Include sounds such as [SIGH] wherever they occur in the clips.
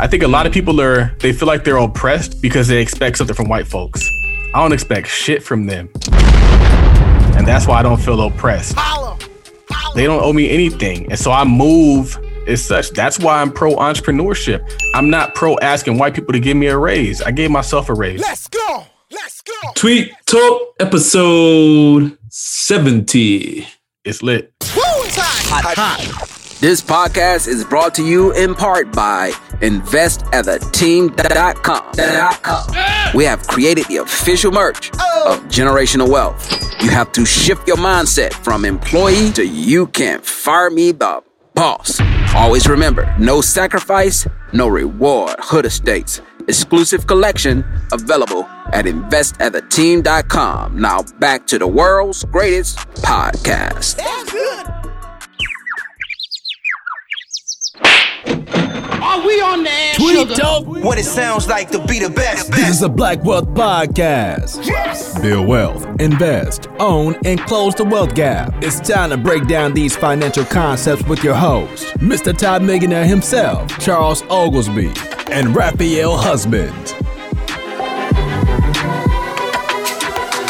I think a lot of people are they feel like they're oppressed because they expect something from white folks. I don't expect shit from them. And that's why I don't feel oppressed. They don't owe me anything. And so I move as such. That's why I'm pro entrepreneurship. I'm not pro asking white people to give me a raise. I gave myself a raise. Let's go. Let's go. Tweet Talk episode 70. It's lit. Woo time. Hot, hot. This podcast is brought to you in part by InvestAtTheTeam.com. We have created the official merch of Generational Wealth. You have to shift your mindset from employee to you can fire me the boss. Always remember, no sacrifice, no reward. Hood Estates. Exclusive collection available at InvestAtTheTeam.com. Now back to the world's greatest podcast. That's good. Are we on the air, Tweet sugar? Talk. What it sounds like to be the best. This is a Black Wealth podcast. Yes. Build wealth, invest, own, and close the wealth gap. It's time to break down these financial concepts with your host, Mr. Todd Millionaire himself, Charles Oglesby, and Raphael Husband.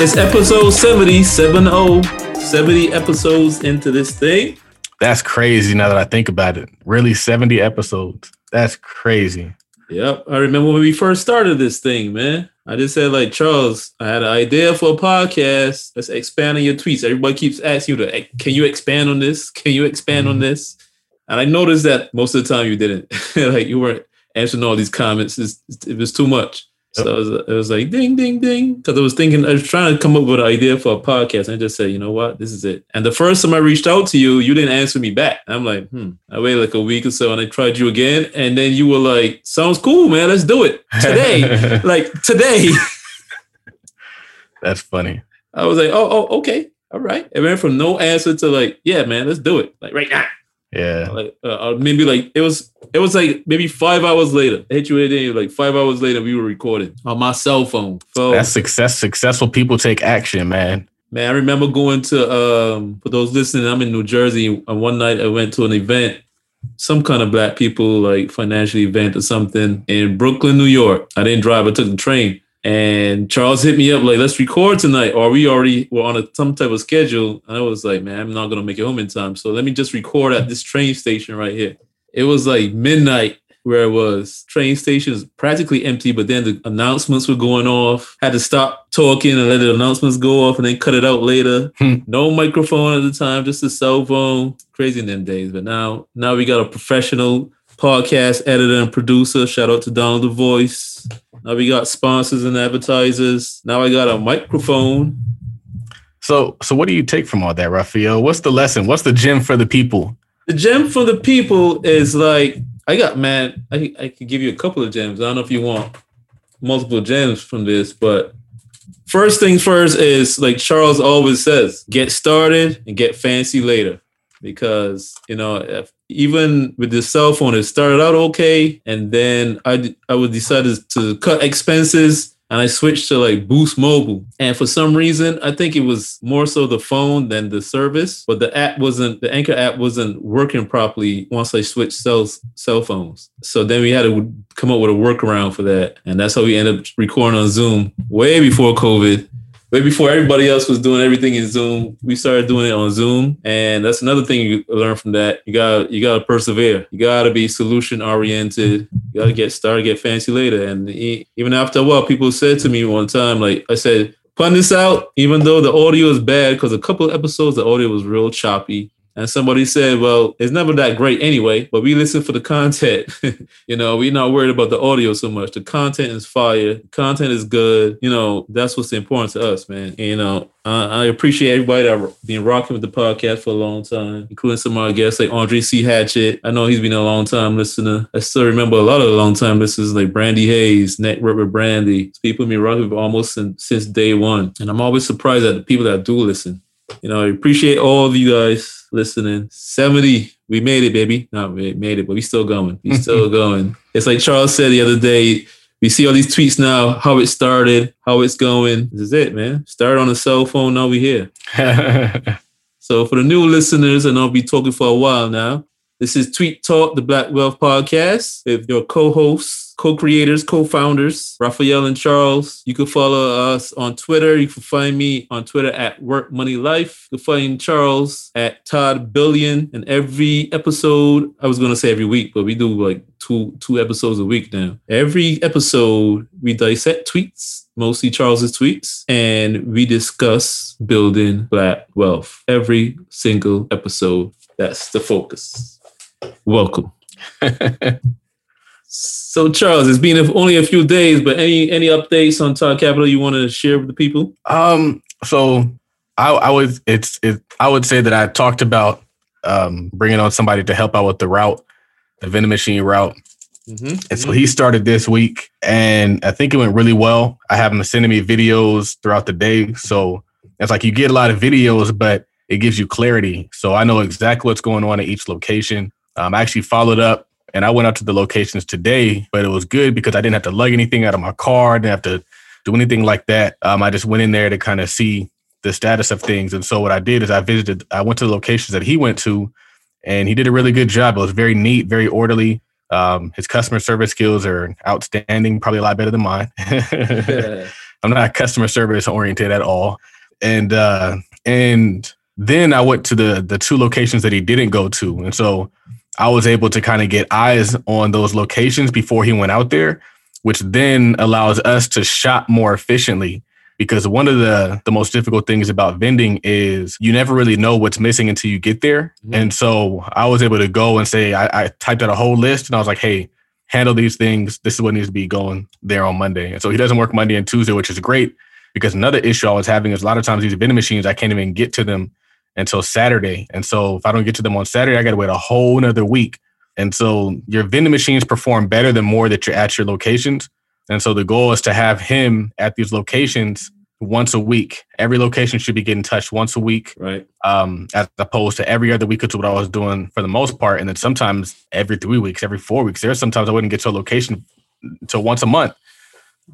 It's episode 70, 70, 70 episodes into this thing. That's crazy now that I think about it. Really 70 episodes. That's crazy. Yep. I remember when we first started this thing, man. I just said, like, Charles, I had an idea for a podcast. Let's expand on your tweets. Everybody keeps asking you to, can you expand on this? Can you expand on mm-hmm. this? And I noticed that most of the time you didn't. [LAUGHS] like, you weren't answering all these comments. It's, it was too much. So it was, it was like ding, ding, ding. Because I was thinking, I was trying to come up with an idea for a podcast. And I just said, you know what? This is it. And the first time I reached out to you, you didn't answer me back. I'm like, hmm. I waited like a week or so and I tried you again. And then you were like, sounds cool, man. Let's do it today. [LAUGHS] like today. That's funny. I was like, oh, oh, okay. All right. It went from no answer to like, yeah, man, let's do it. Like right now. Yeah. Like uh, uh, maybe like it was it was like maybe five hours later. I hit you in there, like five hours later we were recording on my cell phone. So That's success. Successful people take action, man. man, I remember going to um for those listening, I'm in New Jersey and one night I went to an event, some kind of black people like financial event or something in Brooklyn, New York. I didn't drive, I took the train. And Charles hit me up like, let's record tonight. Or we already were on a, some type of schedule. And I was like, man, I'm not gonna make it home in time. So let me just record at this train station right here. It was like midnight where it was. Train station is practically empty, but then the announcements were going off. Had to stop talking and let the announcements go off and then cut it out later. Hmm. no microphone at the time, just a cell phone. Crazy in them days. But now, now we got a professional podcast editor and producer. Shout out to Donald the Voice. Now we got sponsors and advertisers. Now I got a microphone. So, so what do you take from all that, Raphael? What's the lesson? What's the gem for the people? The gem for the people is like I got man. I I could give you a couple of gems. I don't know if you want multiple gems from this, but first things first is like Charles always says: get started and get fancy later. Because you know, if, even with the cell phone, it started out okay, and then I I would decided to cut expenses and I switched to like Boost Mobile. And for some reason, I think it was more so the phone than the service, but the app wasn't, the Anchor app wasn't working properly once I switched cell, cell phones. So then we had to come up with a workaround for that. And that's how we ended up recording on Zoom way before COVID. Way before everybody else was doing everything in Zoom, we started doing it on Zoom, and that's another thing you learn from that. You got you got to persevere. You got to be solution oriented. You got to get started, get fancy later. And even after a while, people said to me one time, like I said, pun this out, even though the audio is bad, because a couple of episodes the audio was real choppy. And somebody said, well, it's never that great anyway, but we listen for the content. [LAUGHS] you know, we're not worried about the audio so much. The content is fire. Content is good. You know, that's what's important to us, man. And, you know, I, I appreciate everybody that been rocking with the podcast for a long time, including some of our guests like Andre C. Hatchett. I know he's been a long time listener. I still remember a lot of the long time listeners like Brandy Hayes, Network with Brandy. People been rocking with almost since, since day one. And I'm always surprised at the people that do listen. You know, I appreciate all of you guys listening. 70, we made it, baby. Not we made it, but we still going. We [LAUGHS] still going. It's like Charles said the other day. We see all these tweets now, how it started, how it's going. This is it, man. Started on a cell phone, now we here. [LAUGHS] So for the new listeners, and I'll be talking for a while now. This is Tweet Talk, the Black Wealth Podcast, with your co-hosts, co-creators, co-founders, Raphael and Charles. You can follow us on Twitter. You can find me on Twitter at Work Money Life. You can find Charles at Todd Billion. And every episode, I was gonna say every week, but we do like two two episodes a week now. Every episode, we dissect tweets mostly Charles's tweets, and we discuss building black wealth every single episode. That's the focus. Welcome. [LAUGHS] so, Charles, it's been only a few days, but any any updates on Todd Capital you want to share with the people? Um, so I, I would it's it, I would say that I talked about um, bringing on somebody to help out with the route, the vending machine route. Mm-hmm. And so he started this week, and I think it went really well. I have him sending me videos throughout the day. So it's like you get a lot of videos, but it gives you clarity. So I know exactly what's going on at each location. Um, I actually followed up and I went out to the locations today, but it was good because I didn't have to lug anything out of my car, I didn't have to do anything like that. Um, I just went in there to kind of see the status of things. And so what I did is I visited, I went to the locations that he went to, and he did a really good job. It was very neat, very orderly. Um, his customer service skills are outstanding, probably a lot better than mine. [LAUGHS] [LAUGHS] I'm not customer service oriented at all. And uh, and then I went to the the two locations that he didn't go to, and so I was able to kind of get eyes on those locations before he went out there, which then allows us to shop more efficiently because one of the the most difficult things about vending is you never really know what's missing until you get there. Mm-hmm. And so I was able to go and say I, I, typed out a whole list and I was like, hey, handle these things. This is what needs to be going there on Monday. And so he doesn't work Monday and Tuesday, which is great because another issue I was having is a lot of times these vending machines I can't even get to them until Saturday. And so if I don't get to them on Saturday, I got to wait a whole another week. And so your vending machines perform better the more that you're at your locations. And so the goal is to have him at these locations once a week. Every location should be getting touched once a week, right? Um, as opposed to every other week, which is what I was doing for the most part. And then sometimes every three weeks, every four weeks. There's sometimes I wouldn't get to a location until once a month.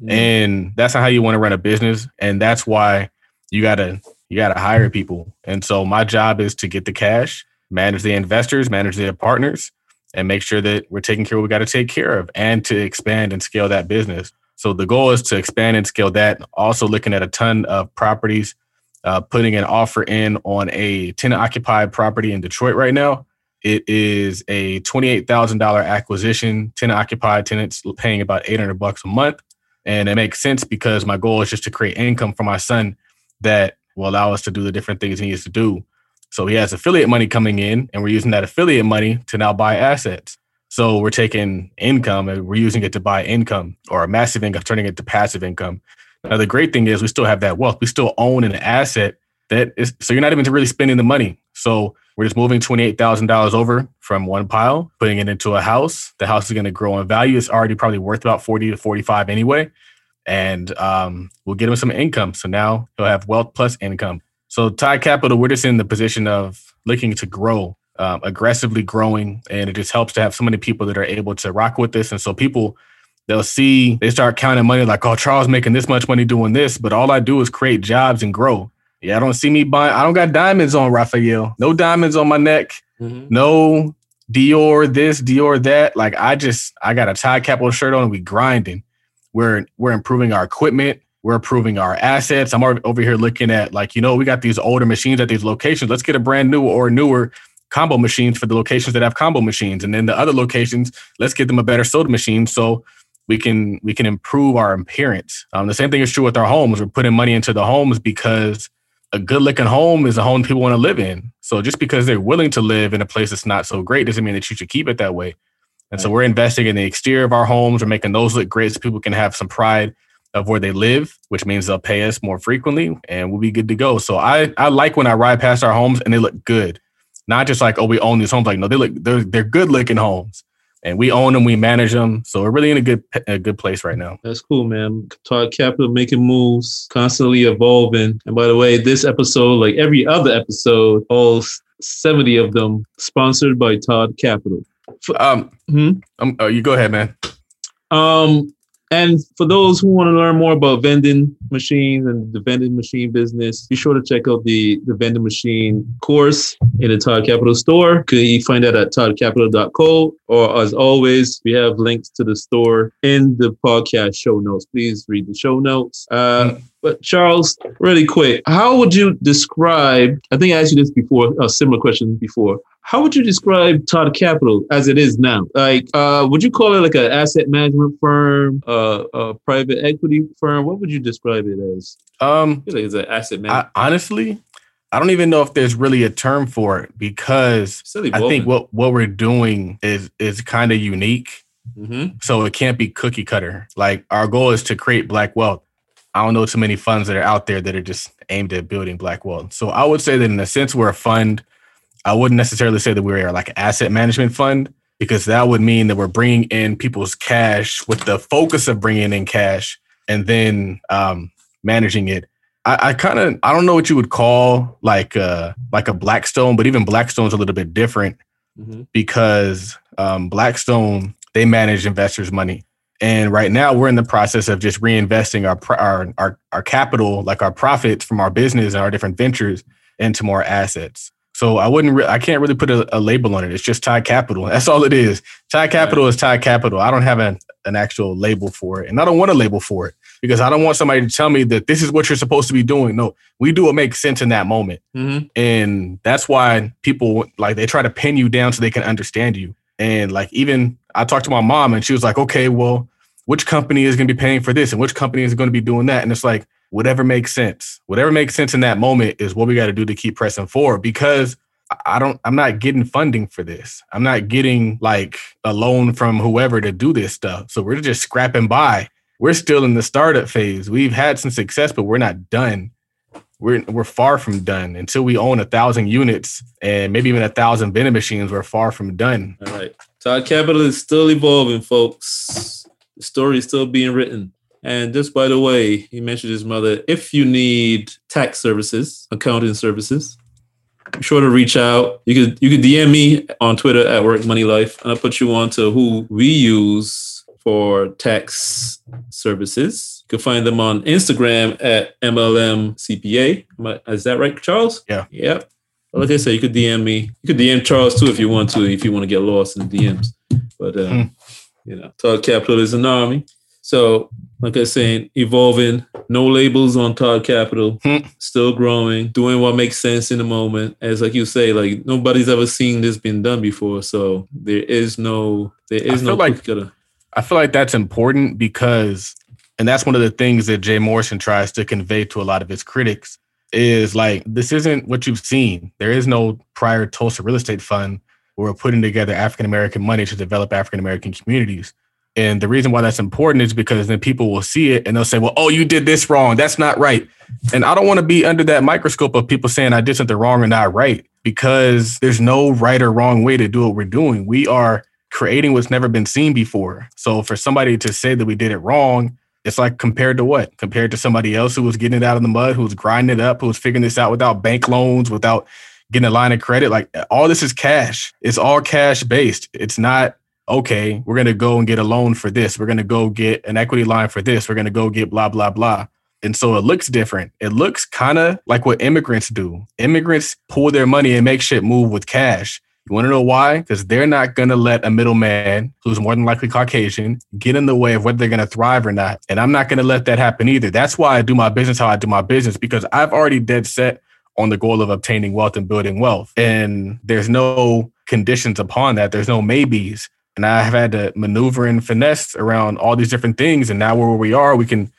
Mm. And that's not how you want to run a business. And that's why you gotta you gotta hire people. And so my job is to get the cash, manage the investors, manage the partners, and make sure that we're taking care of what we got to take care of and to expand and scale that business. So the goal is to expand and scale that. Also looking at a ton of properties, uh, putting an offer in on a tenant occupied property in Detroit right now. It is a twenty-eight thousand dollar acquisition, tenant occupied tenants paying about eight hundred bucks a month, and it makes sense because my goal is just to create income for my son that will allow us to do the different things he needs to do. So he has affiliate money coming in, and we're using that affiliate money to now buy assets. So we're taking income and we're using it to buy income or a massive income, turning it to passive income. Now, the great thing is we still have that wealth. We still own an asset that is, so you're not even really spending the money. So we're just moving $28,000 over from one pile, putting it into a house. The house is going to grow in value. It's already probably worth about 40 to 45 anyway. And um, we'll get him some income. So now he'll have wealth plus income. So Todd Capital, we're just in the position of looking to grow um, aggressively growing, and it just helps to have so many people that are able to rock with this. And so people they'll see they start counting money like, oh, Charles making this much money doing this, but all I do is create jobs and grow. Yeah, I don't see me buying. I don't got diamonds on Raphael. No diamonds on my neck. Mm-hmm. No Dior this, Dior that. Like I just I got a Todd Capital shirt on and we grinding. We're we're improving our equipment. We're improving our assets. I'm over here looking at like, you know, we got these older machines at these locations. Let's get a brand new or newer combo machines for the locations that have combo machines, and then the other locations, let's get them a better soda machine so we can we can improve our appearance. Um, the same thing is true with our homes. We're putting money into the homes because a good looking home is a home people want to live in. So just because they're willing to live in a place that's not so great doesn't mean that you should keep it that way. And so we're investing in the exterior of our homes. We're making those look great so people can have some pride of where they live, which means they'll pay us more frequently and we'll be good to go. So I, I like when I ride past our homes and they look good. Not just like, oh, we own these homes. Like, no, they look they're they're good looking homes. And we own them, we manage them. So we're really in a good a good place right now. That's cool, man. Todd Capital making moves, constantly evolving. And by the way, this episode, like every other episode, all 70 of them sponsored by Todd Capital. Um, hmm? um uh, you go ahead, man. Um, And for those who want to learn more about vending machines and the vending machine business, be sure to check out the, the vending machine course in the Todd Capital store. You can find that at toddcapital.co. Or as always, we have links to the store in the podcast show notes. Please read the show notes. Uh, but Charles, really quick, how would you describe? I think I asked you this before, a similar question before. How would you describe Todd Capital as it is now? Like, uh, would you call it like an asset management firm, uh, a private equity firm? What would you describe it as? Um, I like it's an asset I, management. honestly, I don't even know if there's really a term for it because I think what what we're doing is is kind of unique. Mhm. So it can't be cookie cutter. Like our goal is to create black wealth. I don't know too many funds that are out there that are just aimed at building black wealth. So I would say that in a sense we're a fund. I wouldn't necessarily say that we're like an asset management fund because that would mean that we're bringing in people's cash with the focus of bringing in cash and then um, managing it. I, I kind of I don't know what you would call like uh like a Blackstone, but even Blackstone's a little bit different Mhm. because um, Blackstone they manage investors' money, and right now we're in the process of just reinvesting our our our, our capital, like our profits from our business and our different ventures, into more assets. So I wouldn't, re- I can't really put a, a label on it. It's just Tide Capital. [LAUGHS] That's all it is. Tide Capital is Tide Capital. I don't have an, an actual label for it, and I don't want a label for it because I don't want somebody to tell me that this is what you're supposed to be doing. No, we do what makes sense in that moment. Mhm. And that's why people like they try to pin you down so they can understand you. And like even I talked to my mom and she was like, okay, well, which company is going to be paying for this and which company is going to be doing that? And it's like, whatever makes sense. Whatever makes sense in that moment is what we got to do to keep pressing forward because I- don't, I'm not getting funding for this. I'm not getting like a loan from whoever to do this stuff. So we're just scrapping by. We're still in the startup phase. We've had some success, but we're not done we're we're far from done until we own a thousand units and maybe even a thousand vending machines. We're far from done. All right. Todd Capital is still evolving, folks. The story is still being written. And just by the way, he mentioned his mother. If you need tax services, accounting services, be sure to reach out. You could you could DM me on Twitter at Work Money Life, and I'll put you on to who we use for tax services. You can find them on Instagram at MLM CPA. Is that right, Charles? Yeah. Yep. Like I said, you could DM me. You could DM Charles too if you want to, if you want to get lost in the DMs. But uh, Hmm. you know, Todd Capital is an army. So, like I saying, evolving, no labels on Todd Capital, Hmm. still growing, doing what makes sense in the moment. As like you say, like nobody's ever seen this being done before. So there is no there is no like-. I feel like that's important because, and that's one of the things that Jay Morrison tries to convey to a lot of his critics is like this isn't what you've seen. There is no prior Tulsa real estate fund where we're putting together African American money to develop African American communities. And the reason why that's important is because then people will see it and they'll say, well, oh, you did this wrong. That's not right. And I don't want to be under that microscope of people saying I did something wrong or not right because there's no right or wrong way to do what we're doing. We are creating what's never been seen before. So for somebody to say that we did it wrong, it's like compared to what? Compared to somebody else who was getting it out of the mud, who was grinding it up, who was figuring this out without bank loans, without getting a line of credit. Like all this is cash. It's all cash based. It's not okay, we're going to go and get a loan for this. We're going to go get an equity line for this. We're going to go get blah, blah, blah. And so it looks different. It looks kind of like what immigrants do. Immigrants pull their money and make shit move with cash. You want to know why? Because they're not going to let a middleman who's more than likely Caucasian get in the way of whether they're going to thrive or not. And I'm not going to let that happen either. That's why I do my business how I do my business because I've already dead set on the goal of obtaining wealth and building wealth. And there's no conditions upon that. There's no maybes. And I have had to maneuver and finesse around all these different things. And now where we are, we can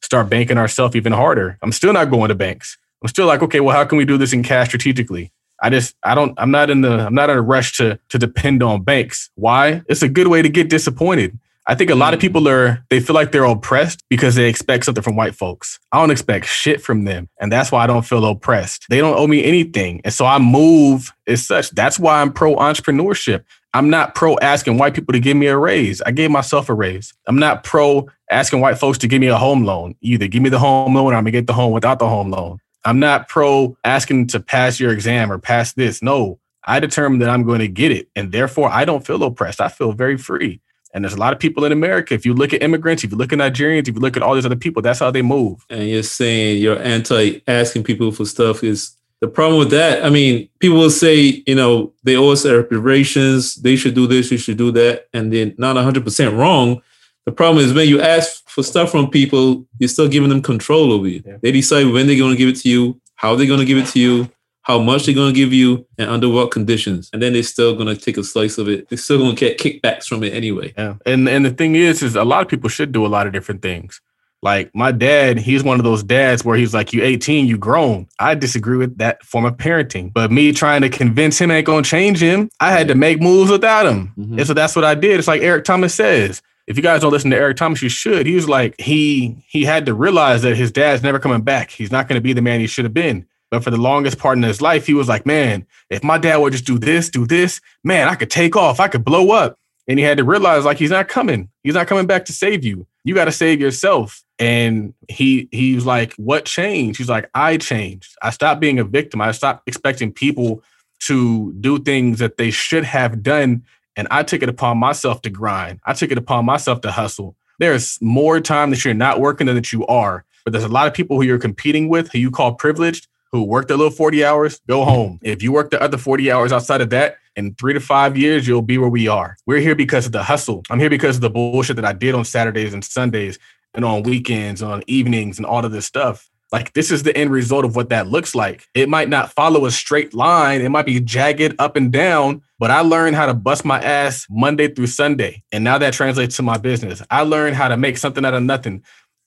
start banking ourselves even harder. I'm still not going to banks. I'm still like, okay, well, how can we do this in cash strategically? I just I don't I'm not in the I'm not in a rush to to depend on banks. Why? It's a good way to get disappointed. I think a lot of mm. people are they feel like they're oppressed because they expect something from white folks. I don't expect shit from them. And that's why I don't feel oppressed. They don't owe me anything. And so I move as such. That's why I'm pro entrepreneurship. I'm not pro asking white people to give me a raise. I gave myself a raise. I'm not pro asking white folks to give me a home loan. Either give me the home loan or I'm gonna get the home without the home loan. I'm not pro asking to pass your exam or pass this. No, I determine that I'm going to get it. And therefore I don't feel oppressed. I feel very free. And there's a lot of people in America. If you look at immigrants, if you look at Nigerians, if you look at all these other people, that's how they move. And you're saying you're anti asking people for stuff is the problem with that. I mean, people will say, you know, they owe us reparations. They should do this. You should do that. And then not 100% wrong. The problem is when you ask for stuff from people, you're still giving them control over you. Yeah. They decide when they're going to give it to you, how they're going to give it to you, how much they're going to give you, and under what conditions. And then they're still going to take a slice of it. They're still going to get kickbacks from it anyway. Yeah. And and the thing is, is a lot of people should do a lot of different things. Like my dad, he's one of those dads where he's like, "You 18, you grown." I disagree with that form of parenting. But me trying to convince him ain't gonna change him. I had to make moves without him, mm-hmm. and so that's what I did. It's like Eric Thomas says if you guys don't listen to Eric Thomas, you should. He was like, he he had to realize that his dad's never coming back. He's not going to be the man he should have been. But for the longest part in his life, he was like, man, if my dad would just do this, do this, man, I could take off, I could blow up. And he had to realize like he's not coming. He's not coming back to save you. You got to save yourself. And he he was like, what changed? He's like, I changed. I stopped being a victim. I stopped expecting people to do things that they should have done and I took it upon myself to grind. I took it upon myself to hustle. There's more time that you're not working than that you are. But there's a lot of people who you're competing with who you call privileged, who work their little 40 hours, go home. If you work the other 40 hours outside of that, in three to five years, you'll be where we are. We're here because of the hustle. I'm here because of the bullshit that I did on Saturdays and Sundays and on weekends, on evenings, and all of this stuff. Like this is the end result of what that looks like. It might not follow a straight line. It might be jagged up and down, but I learned how to bust my ass Monday through Sunday. And now that translates to my business. I learned how to make something out of nothing.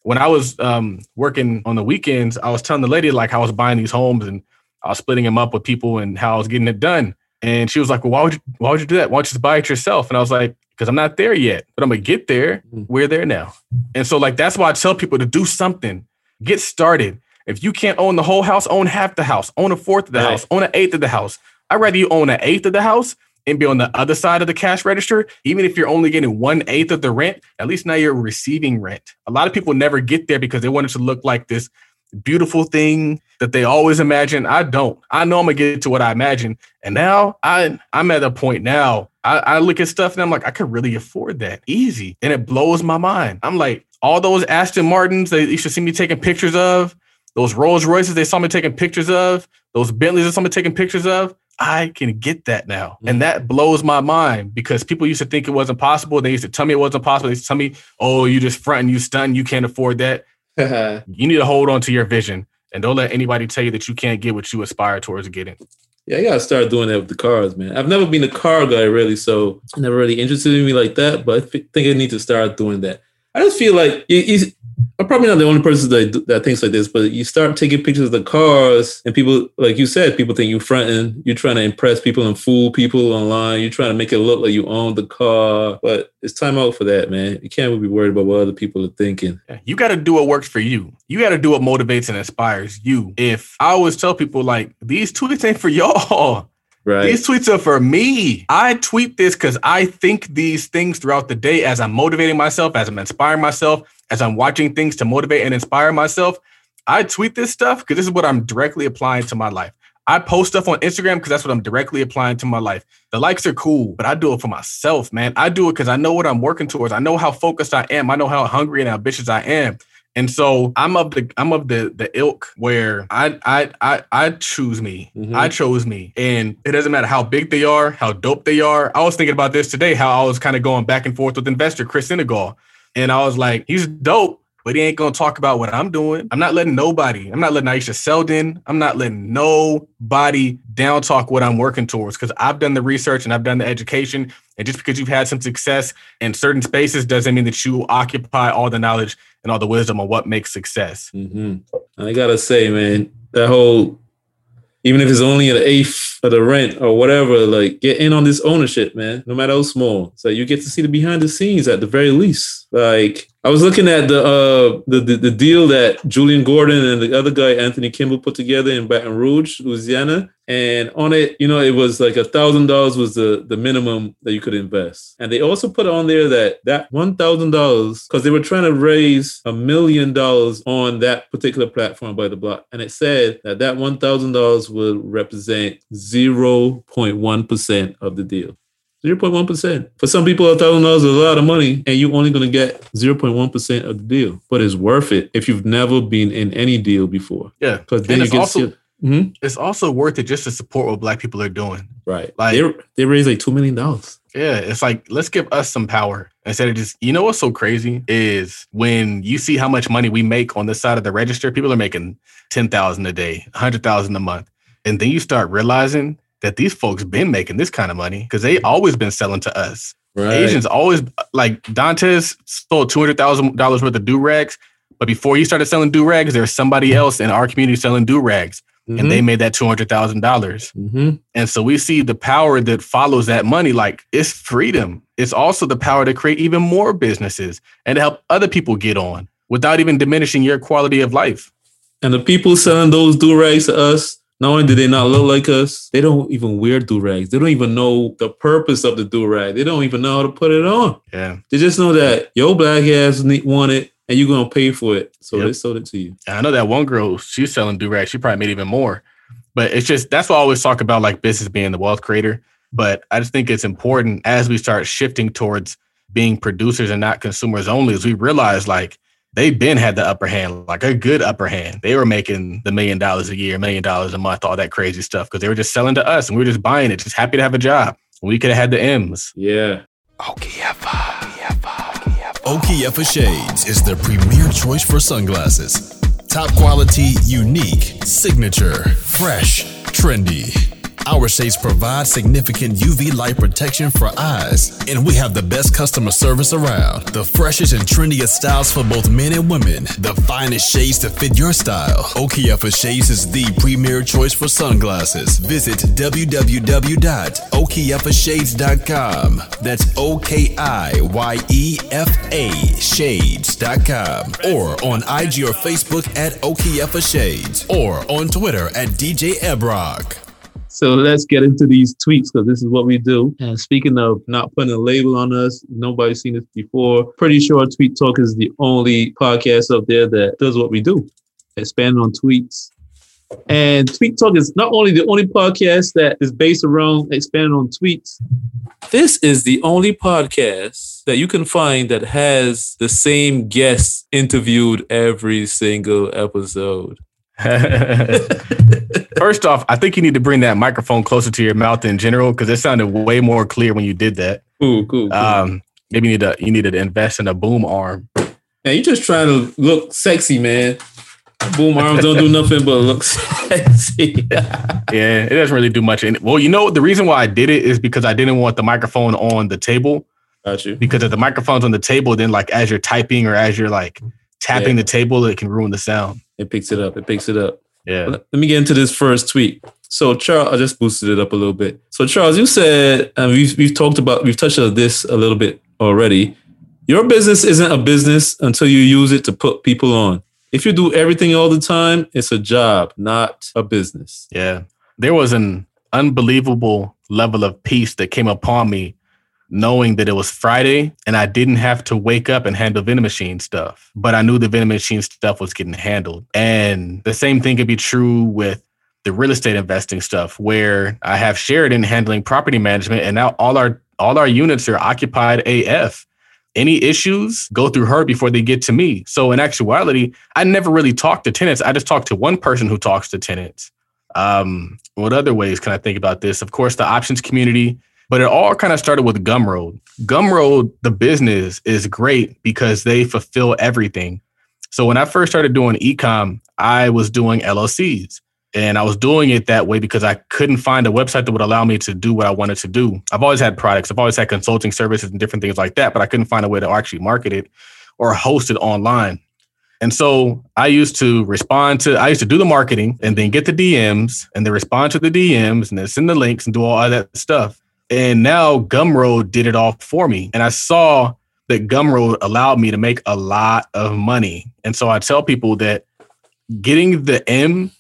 When I was um, working on the weekends, I was telling the lady like I was buying these homes and I was splitting them up with people and how I was getting it done. And she was like, "Well, why would you why would you do that? Why don't you just buy it yourself?" And I was like, "Because I'm not there yet, but I'm gonna get there. Mm-hmm. We're there now." And so like that's why I tell people to do something Get started. If you can't own the whole house, own half the house, own a fourth of the right. house, own an eighth of the house. I'd rather you own an eighth of the house and be on the other side of the cash register, even if you're only getting one eighth of the rent, at least now you're receiving rent. A lot of people never get there because they want it to look like this beautiful thing that they always imagine. I don't. I know I'm gonna get to what I imagine. And now I I'm at a point now. I, I look at stuff and I'm like, I could really afford that easy. And it blows my mind. I'm like, all those Aston Martins that you should see me taking pictures of, those Rolls Royces they saw me taking pictures of, those Bentleys they saw me taking pictures of. I can get that now. Mm-hmm. And that blows my mind because people used to think it wasn't possible. They used to tell me it wasn't possible. They used to tell me, oh, you just front and you stun, you can't afford that. [LAUGHS] you need to hold on to your vision and don't let anybody tell you that you can't get what you aspire towards getting. Yeah, I gotta start doing that with the cars, man. I've never been a car guy really, so never really interested in me like that. But I think I need to start doing that. I just feel like you, you, I'm probably not the only person that that thinks like this, but you start taking pictures of the cars, and people, like you said, people think you're fronting. You're trying to impress people and fool people online. You're trying to make it look like you own the car, but it's time out for that, man. You can't be worried about what other people are thinking. You got to do what works for you. You got to do what motivates and inspires you. If I always tell people like these tweets ain't for [LAUGHS] y'all. Right. These tweets are for me. I tweet this because I think these things throughout the day as I'm motivating myself, as I'm inspiring myself, as I'm watching things to motivate and inspire myself. I tweet this stuff because this is what I'm directly applying to my life. I post stuff on Instagram because that's what I'm directly applying to my life. The likes are cool, but I do it for myself, man. I do it because I know what I'm working towards. I know how focused I am. I know how hungry and ambitious I am. And so I'm of the I'm of the the ilk where I I I I choose me. Mm-hmm. I chose me. And it doesn't matter how big they are, how dope they are. I was thinking about this today, how I was kind of going back and forth with investor Chris Senegal. And I was like, he's dope, but he ain't gonna talk about what I'm doing. I'm not letting nobody, I'm not letting Aisha Selden, I'm not letting nobody down talk what I'm working towards because I've done the research and I've done the education. And just because you've had some success in certain spaces doesn't mean that you occupy all the knowledge and all the wisdom on what makes success. Mm-hmm. I gotta say, man, that whole even if it's only an eighth of the rent or whatever, like get in on this ownership, man, no matter how small. So you get to see the behind the scenes at the very least. Like I was looking at the, uh, the, the the deal that Julian Gordon and the other guy Anthony Kimball put together in Baton Rouge, Louisiana, and on it, you know, it was like a thousand dollars was the the minimum that you could invest, and they also put on there that that one thousand dollars because they were trying to raise a million dollars on that particular platform Buy the Block, and it said that that one thousand dollars would represent zero point one percent of the deal. 0.1%. For some people, $1,000 is a lot of money, and you're only going to get 0.1% of the deal. But it's worth it if you've never been in any deal before. Yeah. Because then And you it's can also-. Mhm. It's also worth it just to support what black people are doing. Right. Like- they, they raised like $2 million. Yeah, it's like let's give us some power instead of just you know what's so crazy is when you see how much money we make on this side of the register, people are making ten thousand a day, hundred thousand a month, and then you start realizing that these folks been making this kind of money because they mm-hmm. always been selling to us. Right. Asians always like Dantes sold two hundred thousand dollars worth of do rags, but before he started selling do rags, there was somebody mm-hmm. else in our community selling do rags, and they mm-hmm. made that two hundred thousand dollars. hmm And so we see the power that follows that money. Like it's freedom. It's also the power to create even more businesses and to help other people get on without even diminishing your quality of life. And the people selling those do rags to us, not only do they not look like us, they don't even wear do rags. They don't even know the purpose of the do rag. They don't even know how to put it on. Yeah. They just know that your black ass need, want it and you're going to pay for it. So Yep. they sold it to you. I know that one girl, she's selling do rags. She probably made even more. But it's just that's why I always talk about like business being the wealth creator. But I just think it's important as we start shifting towards being producers and not consumers only, as we realize like they've been had the upper hand, like a good upper hand. They were making the million dollars a year, million dollars a month, all that crazy stuff because they were just selling to us and we were just buying it, just happy to have a job. We could have had the M's. Yeah. Okiyefa Shades is the premier choice for sunglasses. Top quality, unique, signature, fresh, trendy. Our shades provide significant UV light protection for eyes, and we have the best customer service around. The freshest and trendiest styles for both men and women. The finest shades to fit your style. Okiyefa Shades is the premier choice for sunglasses. Visit www.okiyefashades.com. That's O K I Y E F A Shades.com. Or on IG or Facebook at Okiyefa Shades. Or on Twitter at DJ Ebrock. So let's get into these tweets because this is what we do. And speaking of not putting a label on us, nobody's seen this before. Pretty sure Tweet Talk is the only podcast up there that does what we do expand on tweets. And Tweet Talk is not only the only podcast that is based around expanding on tweets, this is the only podcast that you can find that has the same guests interviewed every single episode. [LAUGHS] First off, I think you need to bring that microphone closer to your mouth in general because it sounded way more clear when you did that. Cool, cool. cool. Um, maybe you need to you needed to invest in a boom arm. Man, you just trying to look sexy, man. Boom arms don't do [LAUGHS] nothing but look sexy. [LAUGHS] Yeah, it doesn't really do much. And well, you know, the reason why I did it is because I didn't want the microphone on the table. Got you. Because if the microphone's on the table, then like as you're typing or as you're like tapping Yeah. the table, it can ruin the sound. It picks it up. It picks it up. Yeah. Let let me get into this first tweet. So Charles, I just boosted it up a little bit. So Charles, you said, and we've we've talked about, we've touched on this a little bit already. Your business isn't a business until you use it to put people on. If you do everything all the time, it's a job, not a business. Yeah. There was an unbelievable level of peace that came upon me knowing that it was Friday and I didn't have to wake up and handle vending machine stuff. But I knew the vending machine stuff was getting handled. And the same thing could be true with the real estate investing stuff where I have Sheridan handling property management and now all our all our units are occupied AF. Any issues go through her before they get to me. So in actuality, I never really talk to tenants. I just talk to one person who talks to tenants. Um, what other ways can I think about this? Of course, the options community, but it all kind of started with Gumroad. Gumroad, the business, is great because they fulfill everything. So when I first started doing ecom, I was doing LLCs. And I was doing it that way because I couldn't find a website that would allow me to do what I wanted to do. I've always had products, I've always had consulting services and different things like that, but I couldn't find a way to actually market it or host it online. And so I used to respond to, I used to do the marketing and then get the DMs and then respond to the DMs and then send the links and do all that stuff. And now Gumroad did it all for me. And I saw that Gumroad allowed me to make a lot of money. And so I tell people that getting the M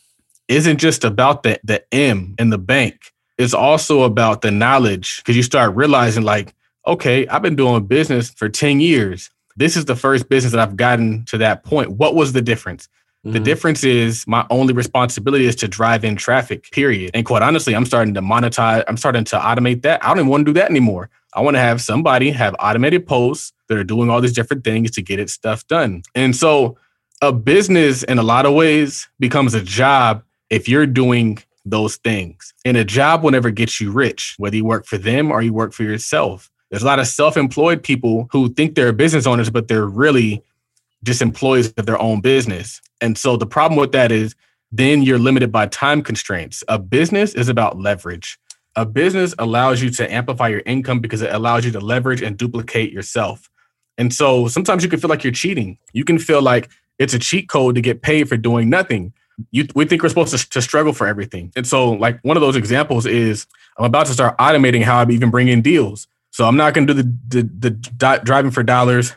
isn't just about the, the M in the bank. It's also about the knowledge because you start realizing, like, okay, I've been doing business for 10 years. This is the first business that I've gotten to that point. What was the difference? The mm-hmm. difference is my only responsibility is to drive in traffic, period. And quite honestly, I'm starting to monetize, I'm starting to automate that. I don't even want to do that anymore. I want to have somebody have automated posts that are doing all these different things to get its stuff done. And so a business in a lot of ways becomes a job if you're doing those things. And a job will never get you rich, whether you work for them or you work for yourself. There's a lot of self-employed people who think they're business owners, but they're really just employees of their own business. And so the problem with that is then you're limited by time constraints. A business is about leverage. A business allows you to amplify your income because it allows you to leverage and duplicate yourself. And so sometimes you can feel like you're cheating. You can feel like it's a cheat code to get paid for doing nothing. You, we think we're supposed to, to struggle for everything. And so, like, one of those examples is I'm about to start automating how I even bring in deals. So I'm not going to do the, the, the driving for dollars.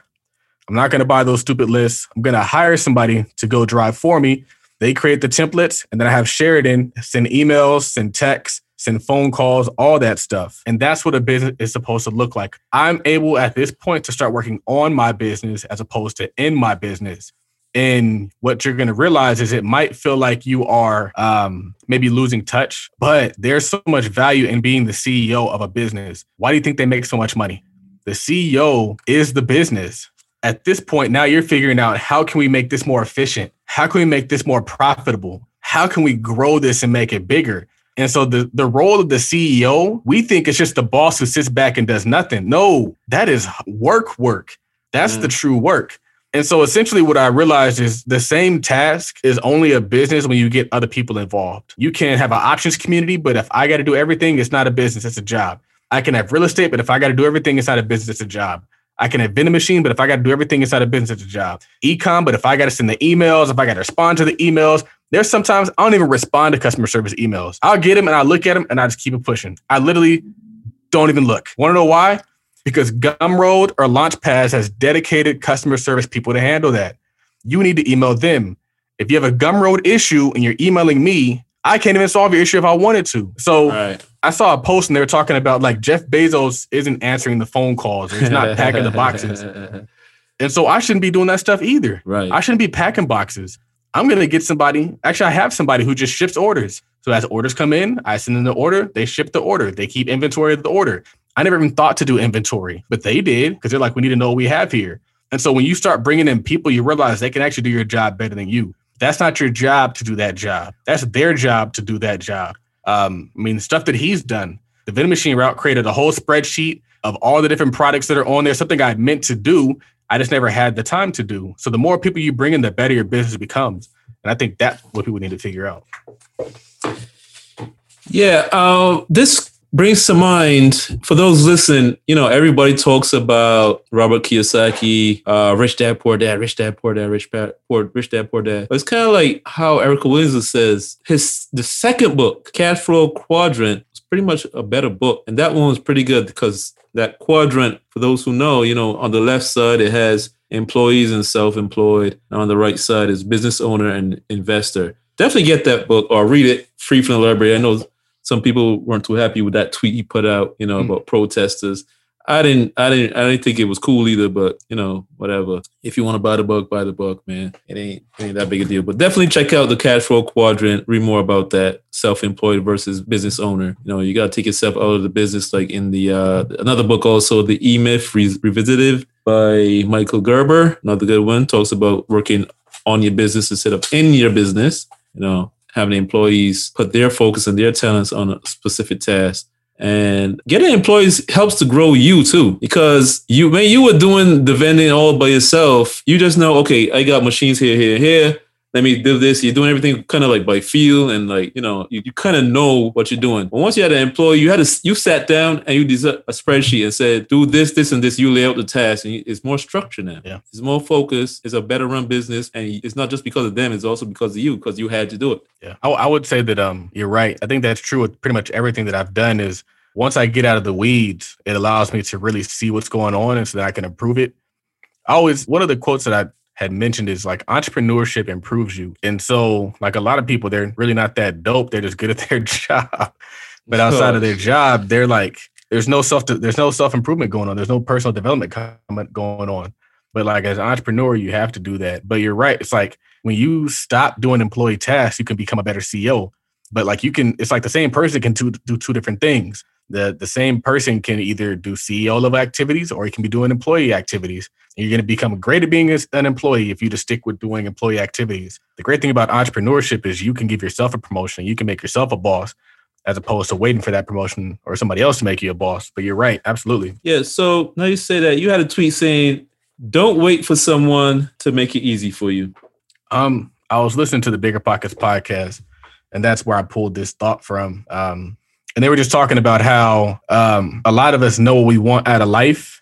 I'm not going to buy those stupid lists. I'm going to hire somebody to go drive for me. They create the templates, and then I have Sheridan send emails, send texts, send phone calls, all that stuff. And that's what a business is supposed to look like. I'm able at this point to start working on my business as opposed to in my business. And what you're going to realize is it might feel like you are um, maybe losing touch, but there's so much value in being the CEO of a business. Why do you think they make so much money? The CEO is the business. At this point, now you're figuring out how can we make this more efficient? How can we make this more profitable? How can we grow this and make it bigger? And so the, the role of the CEO, we think it's just the boss who sits back and does nothing. No, that is work work. That's mm. the true work. And so essentially what I realized is the same task is only a business when you get other people involved. You can have an options community, but if I got to do everything, it's not a business, it's a job. I can have real estate, but if I got to do everything it's not a business, it's a job. I can invent a machine, but if I got to do everything inside a business, it's a job. Ecom, but if I got to send the emails, if I got to respond to the emails, there's sometimes I don't even respond to customer service emails. I'll get them and I look at them and I just keep it pushing. I literally don't even look. Want to know why? because Gumroad or Launchpad has dedicated customer service people to handle that. You need to email them. If you have a Gumroad issue and you're emailing me, I can't even solve your issue if I wanted to. So right. I saw a post and they were talking about like Jeff Bezos isn't answering the phone calls he's not packing the boxes. [LAUGHS] And so I shouldn't be doing that stuff either. Right. I shouldn't be packing boxes. I'm gonna get somebody. Actually, I have somebody who just ships orders. So as orders come in, I send in the order, they ship the order, they keep inventory of the order. I never even thought to do inventory, but they did because they're like, we need to know what we have here. And so when you start bringing in people, you realize they can actually do your job better than you. That's not your job to do that job. That's their job to do that job. Um, I mean, stuff that he's done. The vending machine route created a whole spreadsheet of all the different products that are on there. Something I meant to do, I just never had the time to do. So the more people you bring in, the better your business becomes. And I think that's what people need to figure out. Yeah, uh, this brings to mind for those listen you know, everybody talks about Robert Kiyosaki, uh, Rich Dad Poor Dad, Rich Dad Poor Dad, Rich Dad Poor Rich Dad Poor Dad. But it's kind of like how Erica Williams says his the second book, Cash Flow Quadrant, was pretty much a better book, and that one was pretty good because that quadrant, for those who know, you know, on the left side it has employees and self-employed, and on the right side is business owner and investor. Definitely get that book or read it free from the library. I know some people weren't too happy with that tweet he put out, you know, mm. about protesters. I didn't, I didn't, I didn't think it was cool either. But you know, whatever. If you want to buy the book, buy the book, man. It ain't, it ain't that big a deal. But definitely check out the cash flow quadrant. Read more about that self-employed versus business owner. You know, you got to take yourself out of the business. Like in the uh, another book, also the E Myth Re- Revisited by Michael Gerber. Another good one. Talks about working on your business instead of in your business. You know, having employees put their focus and their talents on a specific task. And getting employees helps to grow you too, because you when you were doing the vending all by yourself, you just know, okay, I got machines here, here, here let me do this. You're doing everything kind of like by feel and like, you know, you, you kind of know what you're doing. But once you had an employee, you had to, you sat down and you did a spreadsheet and said, do this, this, and this. You lay out the task and it's more structure now. Yeah. It's more focus. It's a better run business. And it's not just because of them. It's also because of you, because you had to do it. Yeah. I, I would say that um you're right. I think that's true with pretty much everything that I've done is once I get out of the weeds, it allows me to really see what's going on and so that I can improve it. I always, one of the quotes that I had mentioned is like entrepreneurship improves you. And so, like a lot of people, they're really not that dope. They're just good at [LAUGHS] their job. But outside of their job, they're like, there's no self, there's no self improvement going on. There's no personal development going on. But like as an entrepreneur, you have to do that. But you're right. It's like when you stop doing employee tasks, you can become a better CEO. But like you can, it's like the same person can do, do two different things. The the same person can either do CEO level activities or he can be doing employee activities. You're going to become great at being an employee if you just stick with doing employee activities. The great thing about entrepreneurship is you can give yourself a promotion. You can make yourself a boss as opposed to waiting for that promotion or somebody else to make you a boss. But you're right, absolutely. Yeah. So now you say that you had a tweet saying, "Don't wait for someone to make it easy for you." Um, I was listening to the Bigger Pockets podcast, and that's where I pulled this thought from. Um, and they were just talking about how um, a lot of us know what we want out of life,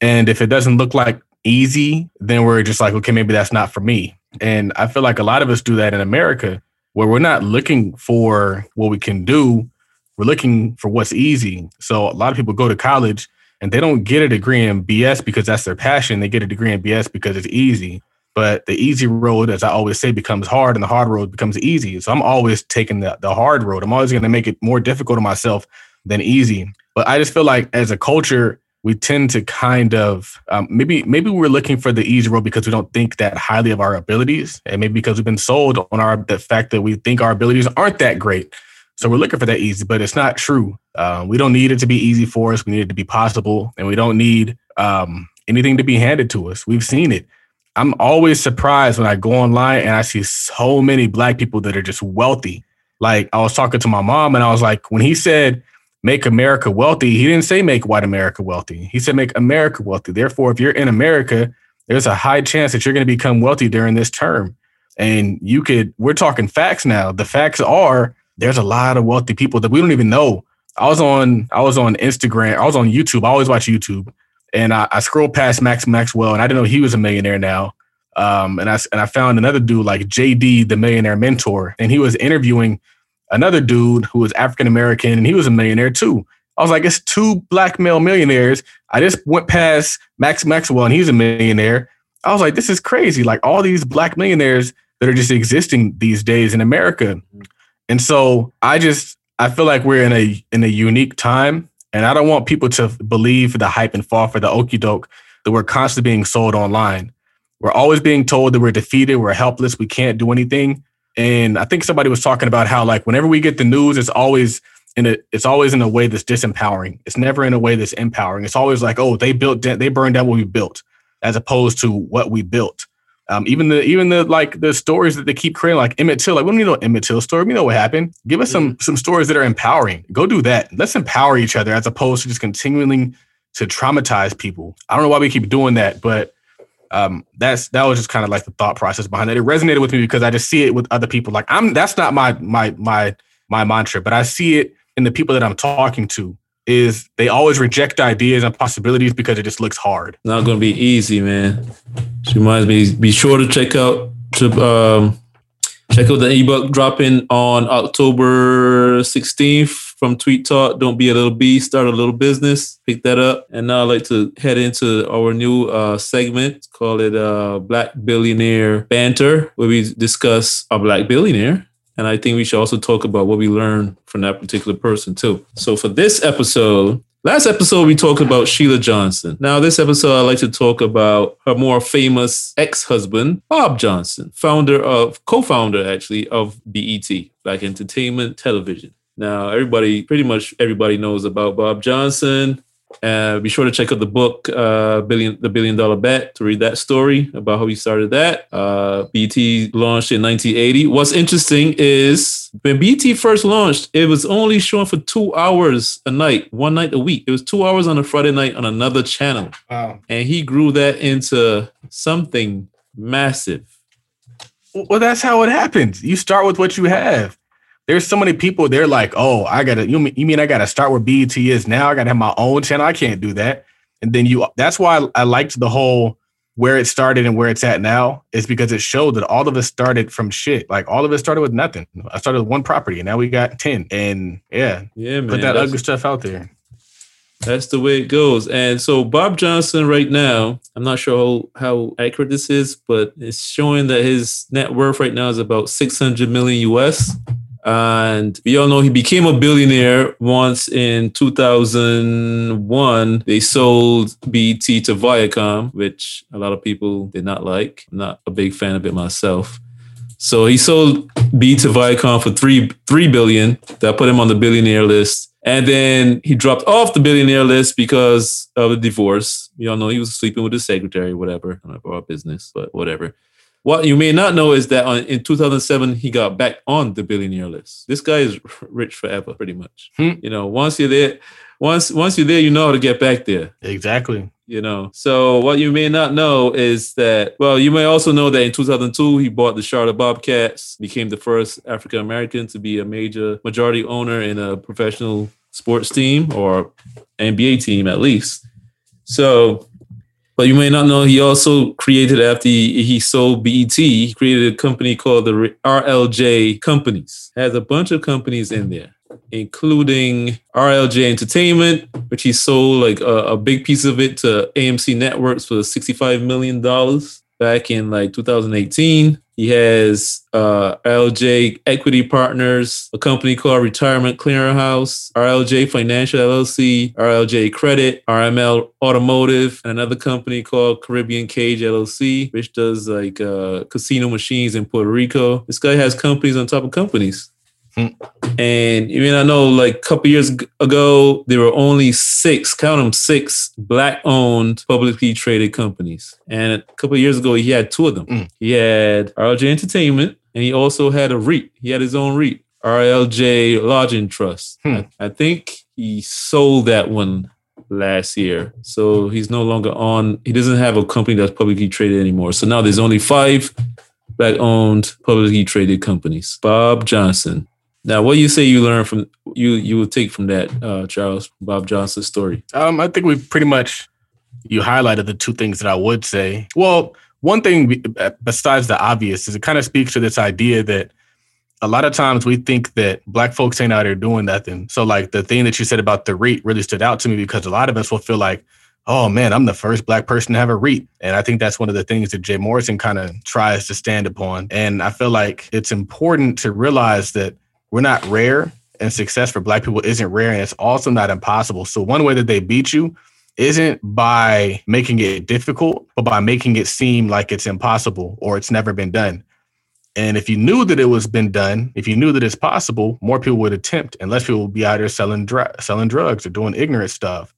and if it doesn't look like easy, then we're just like, okay, maybe that's not for me. And I feel like a lot of us do that in America where we're not looking for what we can do, we're looking for what's easy. So a lot of people go to college and they don't get a degree in BS because that's their passion. They get a degree in BS because it's easy. But the easy road, as I always say, becomes hard and the hard road becomes easy. So I'm always taking the, the hard road. I'm always going to make it more difficult on myself than easy. But I just feel like as a culture, we tend to kind of um, maybe maybe we're looking for the easy road because we don't think that highly of our abilities, and maybe because we've been sold on our the fact that we think our abilities aren't that great. So we're looking for that easy, but it's not true. Um, we don't need it to be easy for us. We need it to be possible, and we don't need um, anything to be handed to us. We've seen it. I'm always surprised when I go online and I see so many black people that are just wealthy. Like I was talking to my mom, and I was like, when he said make America wealthy, he didn't say make white America wealthy. He said make America wealthy. Therefore, if you're in America, there's a high chance that you're going to become wealthy during this term. And you could, we're talking facts now. The facts are there's a lot of wealthy people that we don't even know. I was on, I was on Instagram, I was on YouTube. I always watch YouTube. And I, I scrolled past Max Maxwell and I didn't know he was a millionaire now. Um, and I and I found another dude like JD, the millionaire mentor, and he was interviewing another dude who was African American and he was a millionaire too. I was like, it's two black male millionaires. I just went past Max Maxwell and he's a millionaire. I was like, this is crazy. Like all these black millionaires that are just existing these days in America. Mm-hmm. And so I just I feel like we're in a in a unique time. And I don't want people to believe the hype and fall for the okey doke that we're constantly being sold online. We're always being told that we're defeated, we're helpless, we can't do anything. And I think somebody was talking about how like whenever we get the news, it's always in a it's always in a way that's disempowering. It's never in a way that's empowering. It's always like, oh, they built they burned down what we built, as opposed to what we built. Um, even the even the like the stories that they keep creating, like Emmett Till, like we don't need no Emmett Till story. We know what happened. Give us some some stories that are empowering. Go do that. Let's empower each other as opposed to just continuing to traumatize people. I don't know why we keep doing that, but um, that's that was just kind of like the thought process behind it. It resonated with me because I just see it with other people. Like I'm that's not my my my my mantra, but I see it in the people that I'm talking to. Is they always reject ideas and possibilities because it just looks hard. Not gonna be easy, man. She reminds me. Be sure to check out to um, check out the ebook dropping on October 16th from Tweet Talk. Don't be a little bee, start a little business. Pick that up. And now I'd like to head into our new uh, segment. Call it uh, Black Billionaire Banter, where we discuss a black billionaire. And I think we should also talk about what we learned from that particular person too. So for this episode, Last episode, we talked about Sheila Johnson. Now, this episode, I'd like to talk about her more famous ex husband, Bob Johnson, founder of, co founder actually, of BET, Black Entertainment Television. Now, everybody, pretty much everybody knows about Bob Johnson. Uh, be sure to check out the book, uh, Billion, The Billion Dollar Bet, to read that story about how he started that. Uh, BET launched in 1980. What's interesting is when BET first launched, it was only shown for two hours a night, one night a week. It was two hours on a Friday night on another channel. Wow. And he grew that into something massive. Well, that's how it happens. You start with what you have there's so many people they're like, oh, I gotta you mean you mean I gotta start where BET is now? I gotta have my own channel. I can't do that. And then you that's why I, I liked the whole where it started and where it's at now is because it showed that all of us started from shit. Like all of us started with nothing. I started with one property and now we got 10. And yeah, yeah, man. Put that ugly stuff out there. That's the way it goes. And so Bob Johnson right now, I'm not sure how, how accurate this is, but it's showing that his net worth right now is about 600 million US And we all know he became a billionaire once in 2001. They sold BET to Viacom, which a lot of people did not like. I'm not a big fan of it myself. So he sold BET to Viacom for three three billion. That put him on the billionaire list. And then he dropped off the billionaire list because of a divorce. You all know he was sleeping with his secretary, whatever. Not our business, but whatever. What you may not know is that on, in 2007 he got back on the billionaire list. This guy is rich forever, pretty much. Hmm. You know, once you're there, once once you're there, you know how to get back there. Exactly. You know. So what you may not know is that well, you may also know that in 2002 he bought the Charlotte Bobcats, became the first African American to be a major majority owner in a professional sports team or NBA team at least. So but you may not know he also created after he, he sold BET, he created a company called the RLJ Companies. Has a bunch of companies in there, including RLJ Entertainment, which he sold like a, a big piece of it to AMC Networks for $65 million back in like 2018. He has uh, RLJ Equity Partners, a company called Retirement Clearinghouse, RLJ Financial LLC, RLJ Credit, RML Automotive, and another company called Caribbean Cage LLC, which does like uh, casino machines in Puerto Rico. This guy has companies on top of companies. And you may not know, like a couple years ago, there were only six, count them, six black owned publicly traded companies. And a couple years ago, he had two of them. Mm. He had RLJ Entertainment and he also had a REIT. He had his own REIT, RLJ Lodging Trust. Hmm. I, I think he sold that one last year. So he's no longer on, he doesn't have a company that's publicly traded anymore. So now there's only five black owned publicly traded companies. Bob Johnson. Now, what you say you learned from you you would take from that, uh, Charles Bob Johnson's story? Um, I think we pretty much you highlighted the two things that I would say. Well, one thing besides the obvious is it kind of speaks to this idea that a lot of times we think that black folks ain't out here doing nothing. So, like the thing that you said about the REIT really stood out to me because a lot of us will feel like, oh man, I'm the first black person to have a REIT. And I think that's one of the things that Jay Morrison kind of tries to stand upon. And I feel like it's important to realize that we're not rare and success for black people isn't rare and it's also not impossible. So one way that they beat you isn't by making it difficult, but by making it seem like it's impossible or it's never been done. And if you knew that it was been done, if you knew that it's possible, more people would attempt, and less people would be out there selling dr- selling drugs or doing ignorant stuff.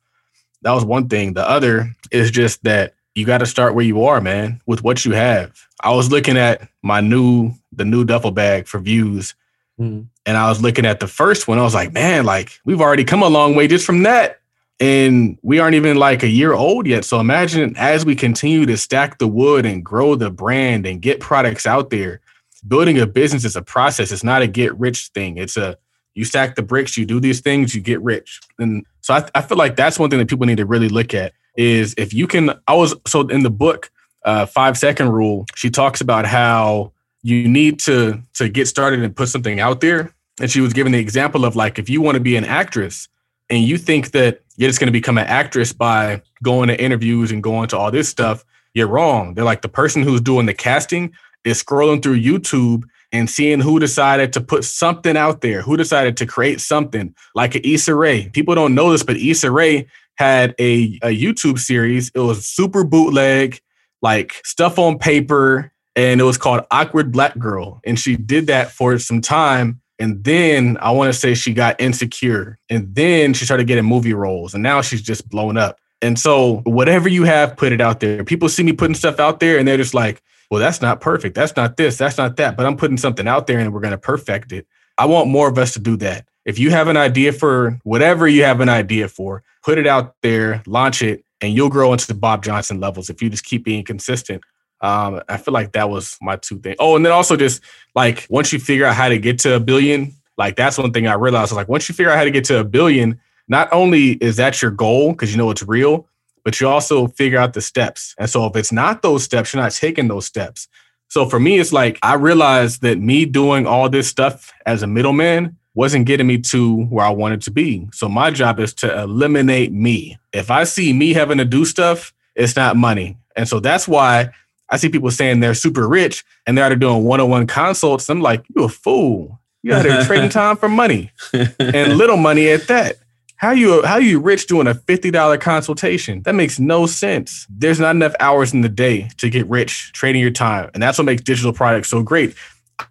That was one thing. The other is just that you got to start where you are, man, with what you have. I was looking at my new the new duffel bag for views, Mhm. And I was looking at the first one. I was like, man, like we've already come a long way just from that. And we aren't even like a year old yet. So imagine as we continue to stack the wood and grow the brand and get products out there, building a business is a process. It's not a get rich thing. It's a you stack the bricks, you do these things, you get rich. And so I, I feel like that's one thing that people need to really look at is if you can. I was so in the book, uh, Five Second Rule, she talks about how you need to to get started and put something out there. And she was giving the example of like if you want to be an actress and you think that you're just going to become an actress by going to interviews and going to all this stuff, you're wrong. They're like the person who's doing the casting is scrolling through YouTube and seeing who decided to put something out there, who decided to create something like an Issa Rae. People don't know this, but Issa Rae had a, a YouTube series. It was super bootleg, like stuff on paper, and it was called Awkward Black Girl. And she did that for some time. And then I want to say she got insecure. And then she started getting movie roles. And now she's just blown up. And so, whatever you have, put it out there. People see me putting stuff out there and they're just like, well, that's not perfect. That's not this. That's not that. But I'm putting something out there and we're going to perfect it. I want more of us to do that. If you have an idea for whatever you have an idea for, put it out there, launch it, and you'll grow into the Bob Johnson levels if you just keep being consistent. Um, I feel like that was my two things. Oh, and then also just like once you figure out how to get to a billion, like that's one thing I realized. Like once you figure out how to get to a billion, not only is that your goal because you know it's real, but you also figure out the steps. And so if it's not those steps, you're not taking those steps. So for me, it's like I realized that me doing all this stuff as a middleman wasn't getting me to where I wanted to be. So my job is to eliminate me. If I see me having to do stuff, it's not money. And so that's why I see people saying they're super rich and they're out there doing one-on-one consults. I'm like, you a fool. You out there trading [LAUGHS] time for money and little money at that. How you how you rich doing a fifty dollar consultation? That makes no sense. There's not enough hours in the day to get rich trading your time, and that's what makes digital products so great.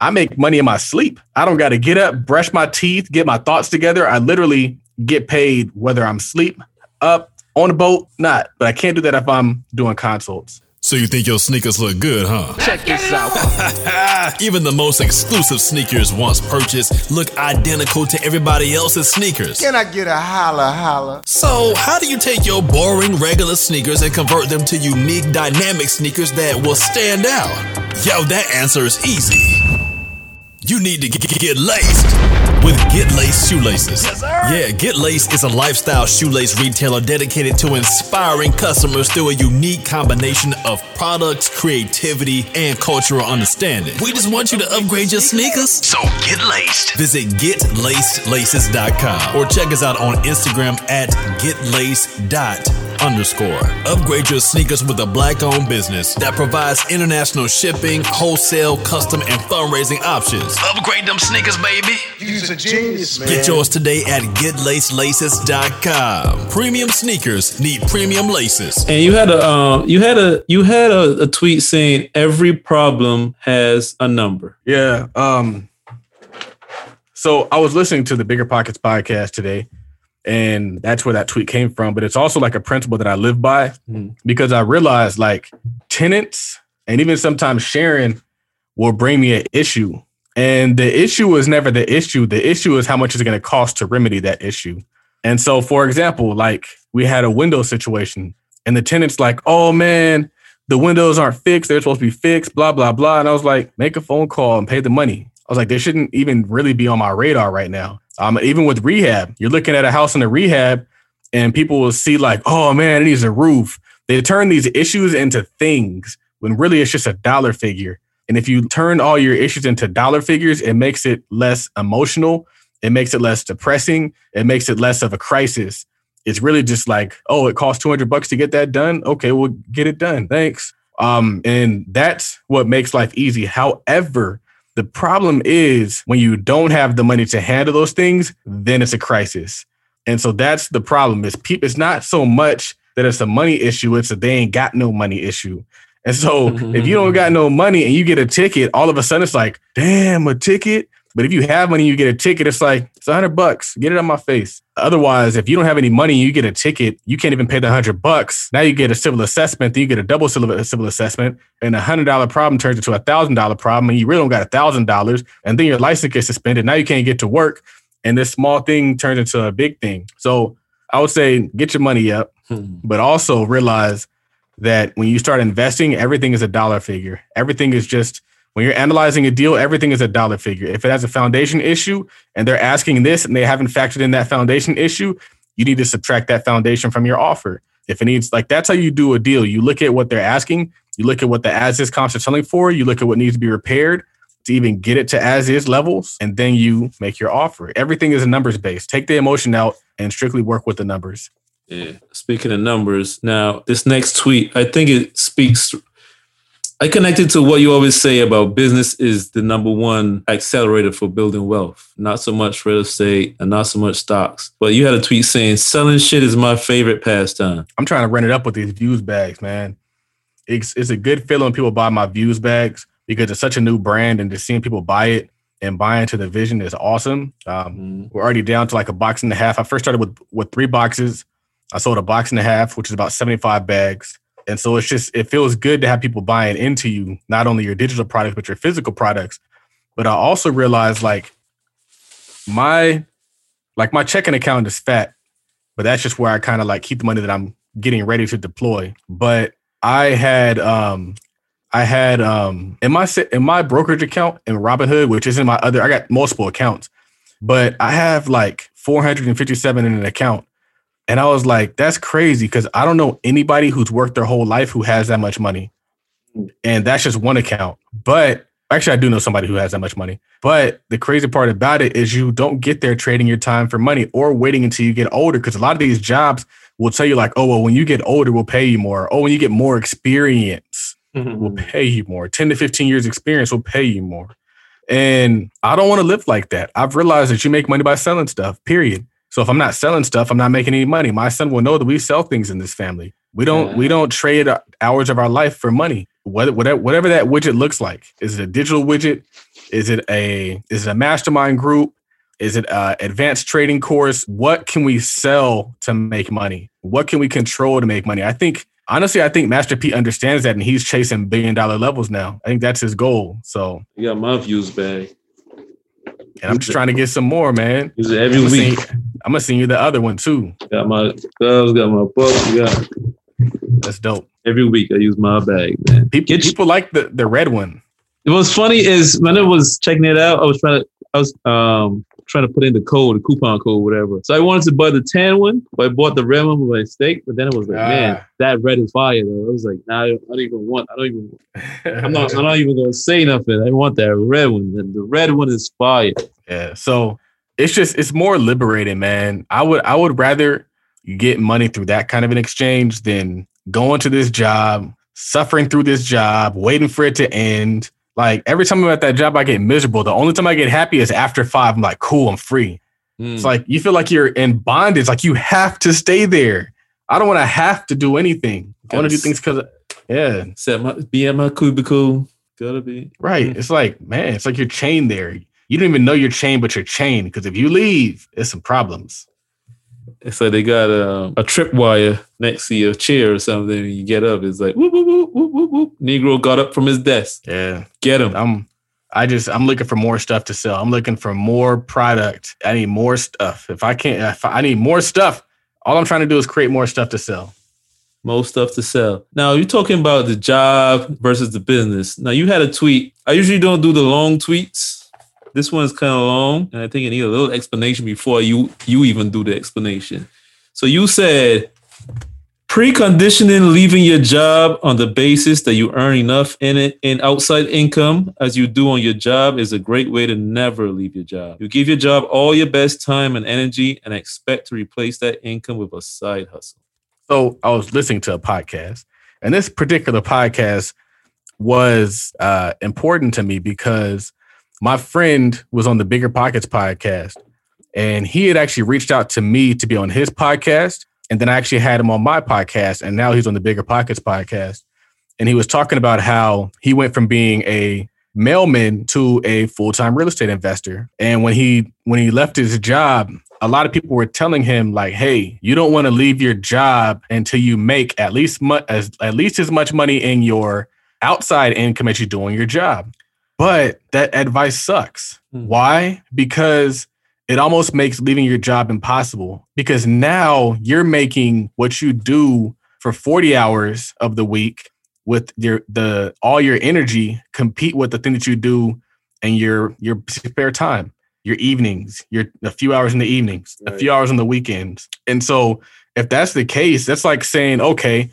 I make money in my sleep. I don't got to get up, brush my teeth, get my thoughts together. I literally get paid whether I'm sleep, up, on a boat, not. But I can't do that if I'm doing consults. So you think your sneakers look good, huh? Check this out. [LAUGHS] Even the most exclusive sneakers once purchased look identical to everybody else's sneakers. Can I get a holla holla? So, how do you take your boring regular sneakers and convert them to unique dynamic sneakers that will stand out? Yo, that answer is easy. You need to get, get laced with Get Laced shoelaces. yeah, Get Laced is a lifestyle shoelace retailer dedicated to inspiring customers through a unique combination of products, creativity, and cultural understanding. We just want you to upgrade your sneakers. So get laced. Visit getlacedlaces.com or check us out on Instagram at getlaced.com underscore. Upgrade your sneakers with a black owned business that provides international shipping, wholesale, custom, and fundraising options. Upgrade them sneakers, baby. You's a genius, man. Get yours today at getlacelaces.com. Premium sneakers need premium laces. And you had a um, you had a you had a, a tweet saying every problem has a number. Yeah. Um. So I was listening to the Bigger Pockets podcast today, and that's where that tweet came from. But it's also like a principle that I live by because I realized like tenants and even sometimes sharing will bring me an issue. And the issue is never the issue. The issue is how much is it going to cost to remedy that issue. And so, for example, like we had a window situation, and the tenant's like, oh man, the windows aren't fixed. They're supposed to be fixed, blah, blah, blah. And I was like, make a phone call and pay the money. I was like, they shouldn't even really be on my radar right now. Um, even with rehab, you're looking at a house in a rehab, and people will see, like, oh man, it needs a roof. They turn these issues into things when really it's just a dollar figure. And if you turn all your issues into dollar figures, it makes it less emotional. It makes it less depressing. It makes it less of a crisis. It's really just like, oh, it costs 200 bucks to get that done. Okay, we'll get it done. Thanks. Um, and that's what makes life easy. However, the problem is when you don't have the money to handle those things, then it's a crisis. And so that's the problem. Is people it's not so much that it's a money issue, it's that they ain't got no money issue. And so if you don't got [LAUGHS] no money and you get a ticket, all of a sudden it's like, damn, a ticket. But if you have money, you get a ticket, it's like, it's a hundred bucks. Get it on my face. Otherwise, if you don't have any money you get a ticket, you can't even pay the hundred bucks. Now you get a civil assessment, then you get a double civil, uh, civil assessment, and a hundred dollar problem turns into a thousand dollar problem, and you really don't got a thousand dollars, and then your license gets suspended. Now you can't get to work, and this small thing turns into a big thing. So I would say get your money up, hmm. but also realize that when you start investing, everything is a dollar figure. Everything is just when you're analyzing a deal, everything is a dollar figure. If it has a foundation issue and they're asking this and they haven't factored in that foundation issue, you need to subtract that foundation from your offer. If it needs like that's how you do a deal. You look at what they're asking, you look at what the as is comps are selling for, you look at what needs to be repaired to even get it to as is levels, and then you make your offer. Everything is a numbers based. Take the emotion out and strictly work with the numbers. Yeah. Speaking of numbers, now this next tweet, I think it speaks. I connected to what you always say about business is the number one accelerator for building wealth. Not so much real estate and not so much stocks. But you had a tweet saying selling shit is my favorite pastime. I'm trying to run it up with these views bags, man. It's, it's a good feeling when people buy my views bags because it's such a new brand and just seeing people buy it and buy into the vision is awesome. Um, We're already down to like a box and a half. I first started with with three boxes. I sold a box and a half, which is about 75 bags. And so it's just, it feels good to have people buying into you, not only your digital products, but your physical products. But I also realized like my, like my checking account is fat, but that's just where I kind of like keep the money that I'm getting ready to deploy. But I had, um, I had, um, in my, in my brokerage account in Robinhood, which is in my other, I got multiple accounts, but I have like 457 in an account. And I was like, that's crazy because I don't know anybody who's worked their whole life who has that much money. And that's just one account. But actually, I do know somebody who has that much money. But the crazy part about it is you don't get there trading your time for money or waiting until you get older. Because a lot of these jobs will tell you, like, oh, well, when you get older, we'll pay you more. Oh, when you get more experience, mm-hmm. we'll pay you more. 10 to 15 years experience will pay you more. And I don't want to live like that. I've realized that you make money by selling stuff, period. So if I'm not selling stuff, I'm not making any money. My son will know that we sell things in this family. We don't we don't trade hours of our life for money. Whatever whatever that widget looks like. Is it a digital widget? Is it a is it a mastermind group? Is it a advanced trading course? What can we sell to make money? What can we control to make money? I think honestly, I think Master P understands that and he's chasing billion dollar levels now. I think that's his goal. So yeah, my views back. And I'm just trying to get some more, man. Is it every I'm week? Send, I'm gonna send you the other one too. Got my gloves, got my books, got that's dope. Every week I use my bag, man. People, people like the, the red one. What's funny is when I was checking it out, I was trying to I was um trying to put in the code, the coupon code, whatever. So I wanted to buy the tan one, but I bought the red one by mistake. But then it was like, ah. man, that red is fire though. I was like, nah, I don't even want. I don't even. [LAUGHS] I'm not. I'm not even gonna say nothing. I want that red one, and the red one is fire. Yeah. So it's just it's more liberating, man. I would I would rather get money through that kind of an exchange than going to this job, suffering through this job, waiting for it to end like every time I'm at that job, I get miserable. The only time I get happy is after five. I'm like, cool, I'm free. Mm. It's like you feel like you're in bondage. Like you have to stay there. I don't want to have to do anything. I want to do things because, yeah. Set my be at my cubicle. Gotta be right. It's like man, it's like you're chained there. You don't even know you're chained, but you're chained because if you leave, it's some problems. It's like they got a, a tripwire next to your chair or something. And you get up, it's like whoop, whoop, whoop, whoop, whoop, whoop. Negro got up from his desk. Yeah, get him. I'm. I just I'm looking for more stuff to sell. I'm looking for more product. I need more stuff. If I can't, if I need more stuff. All I'm trying to do is create more stuff to sell. More stuff to sell. Now you're talking about the job versus the business. Now you had a tweet. I usually don't do the long tweets this one's kind of long, and I think it needs a little explanation before you you even do the explanation. So you said preconditioning leaving your job on the basis that you earn enough in it in outside income as you do on your job is a great way to never leave your job. You give your job all your best time and energy and expect to replace that income with a side hustle. So I was listening to a podcast, and this particular podcast was uh, important to me because my friend was on the Bigger Pockets podcast, and he had actually reached out to me to be on his podcast. And then I actually had him on my podcast, and now he's on the Bigger Pockets podcast. And he was talking about how he went from being a mailman to a full-time real estate investor. And when he when he left his job, a lot of people were telling him like, "Hey, you don't want to leave your job until you make at least mu- as at least as much money in your outside income as you do in your job." But that advice sucks. Mm. Why? Because it almost makes leaving your job impossible because now you're making what you do for 40 hours of the week with your the all your energy compete with the thing that you do and your your spare time your evenings your a few hours in the evenings right. a few hours on the weekends and so if that's the case that's like saying okay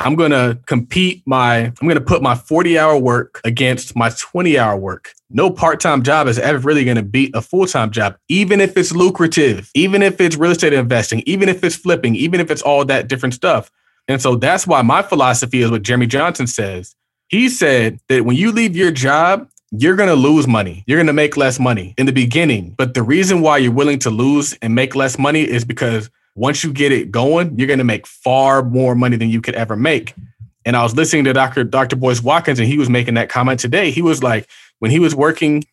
I'm going to compete my, I'm going to put my 40 hour work against my 20 hour work. No part time job is ever really going to beat a full time job, even if it's lucrative, even if it's real estate investing, even if it's flipping, even if it's all that different stuff. And so that's why my philosophy is what Jeremy Johnson says. He said that when you leave your job, you're going to lose money. You're going to make less money in the beginning. But the reason why you're willing to lose and make less money is because once you get it going, you're going to make far more money than you could ever make. And I was listening to Dr. Dr. Boyce Watkins, and he was making that comment today. He was like, when he was working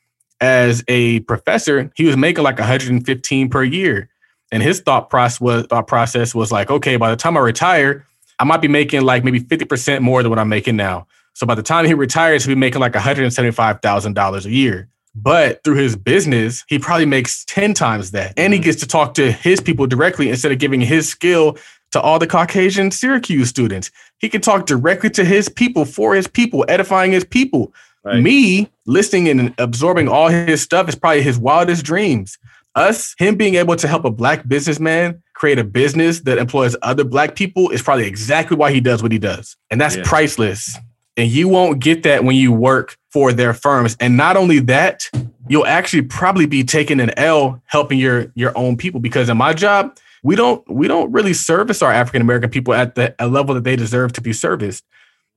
as a professor, he was making like 115 per year. And his thought process was thought process was like, okay, by the time I retire, I might be making like maybe 50% more than what I'm making now. So by the time he retires, he'll be making like $175,000 a year. But through his business, he probably makes 10 times that. And he mm-hmm. gets to talk to his people directly instead of giving his skill to all the Caucasian Syracuse students. He can talk directly to his people for his people, edifying his people. Right. Me listening and absorbing all his stuff is probably his wildest dreams. Us, him being able to help a black businessman create a business that employs other black people is probably exactly why he does what he does. And that's yeah. priceless. And you won't get that when you work for their firms. And not only that, you'll actually probably be taking an L helping your your own people because in my job, we don't we don't really service our African American people at the level that they deserve to be serviced.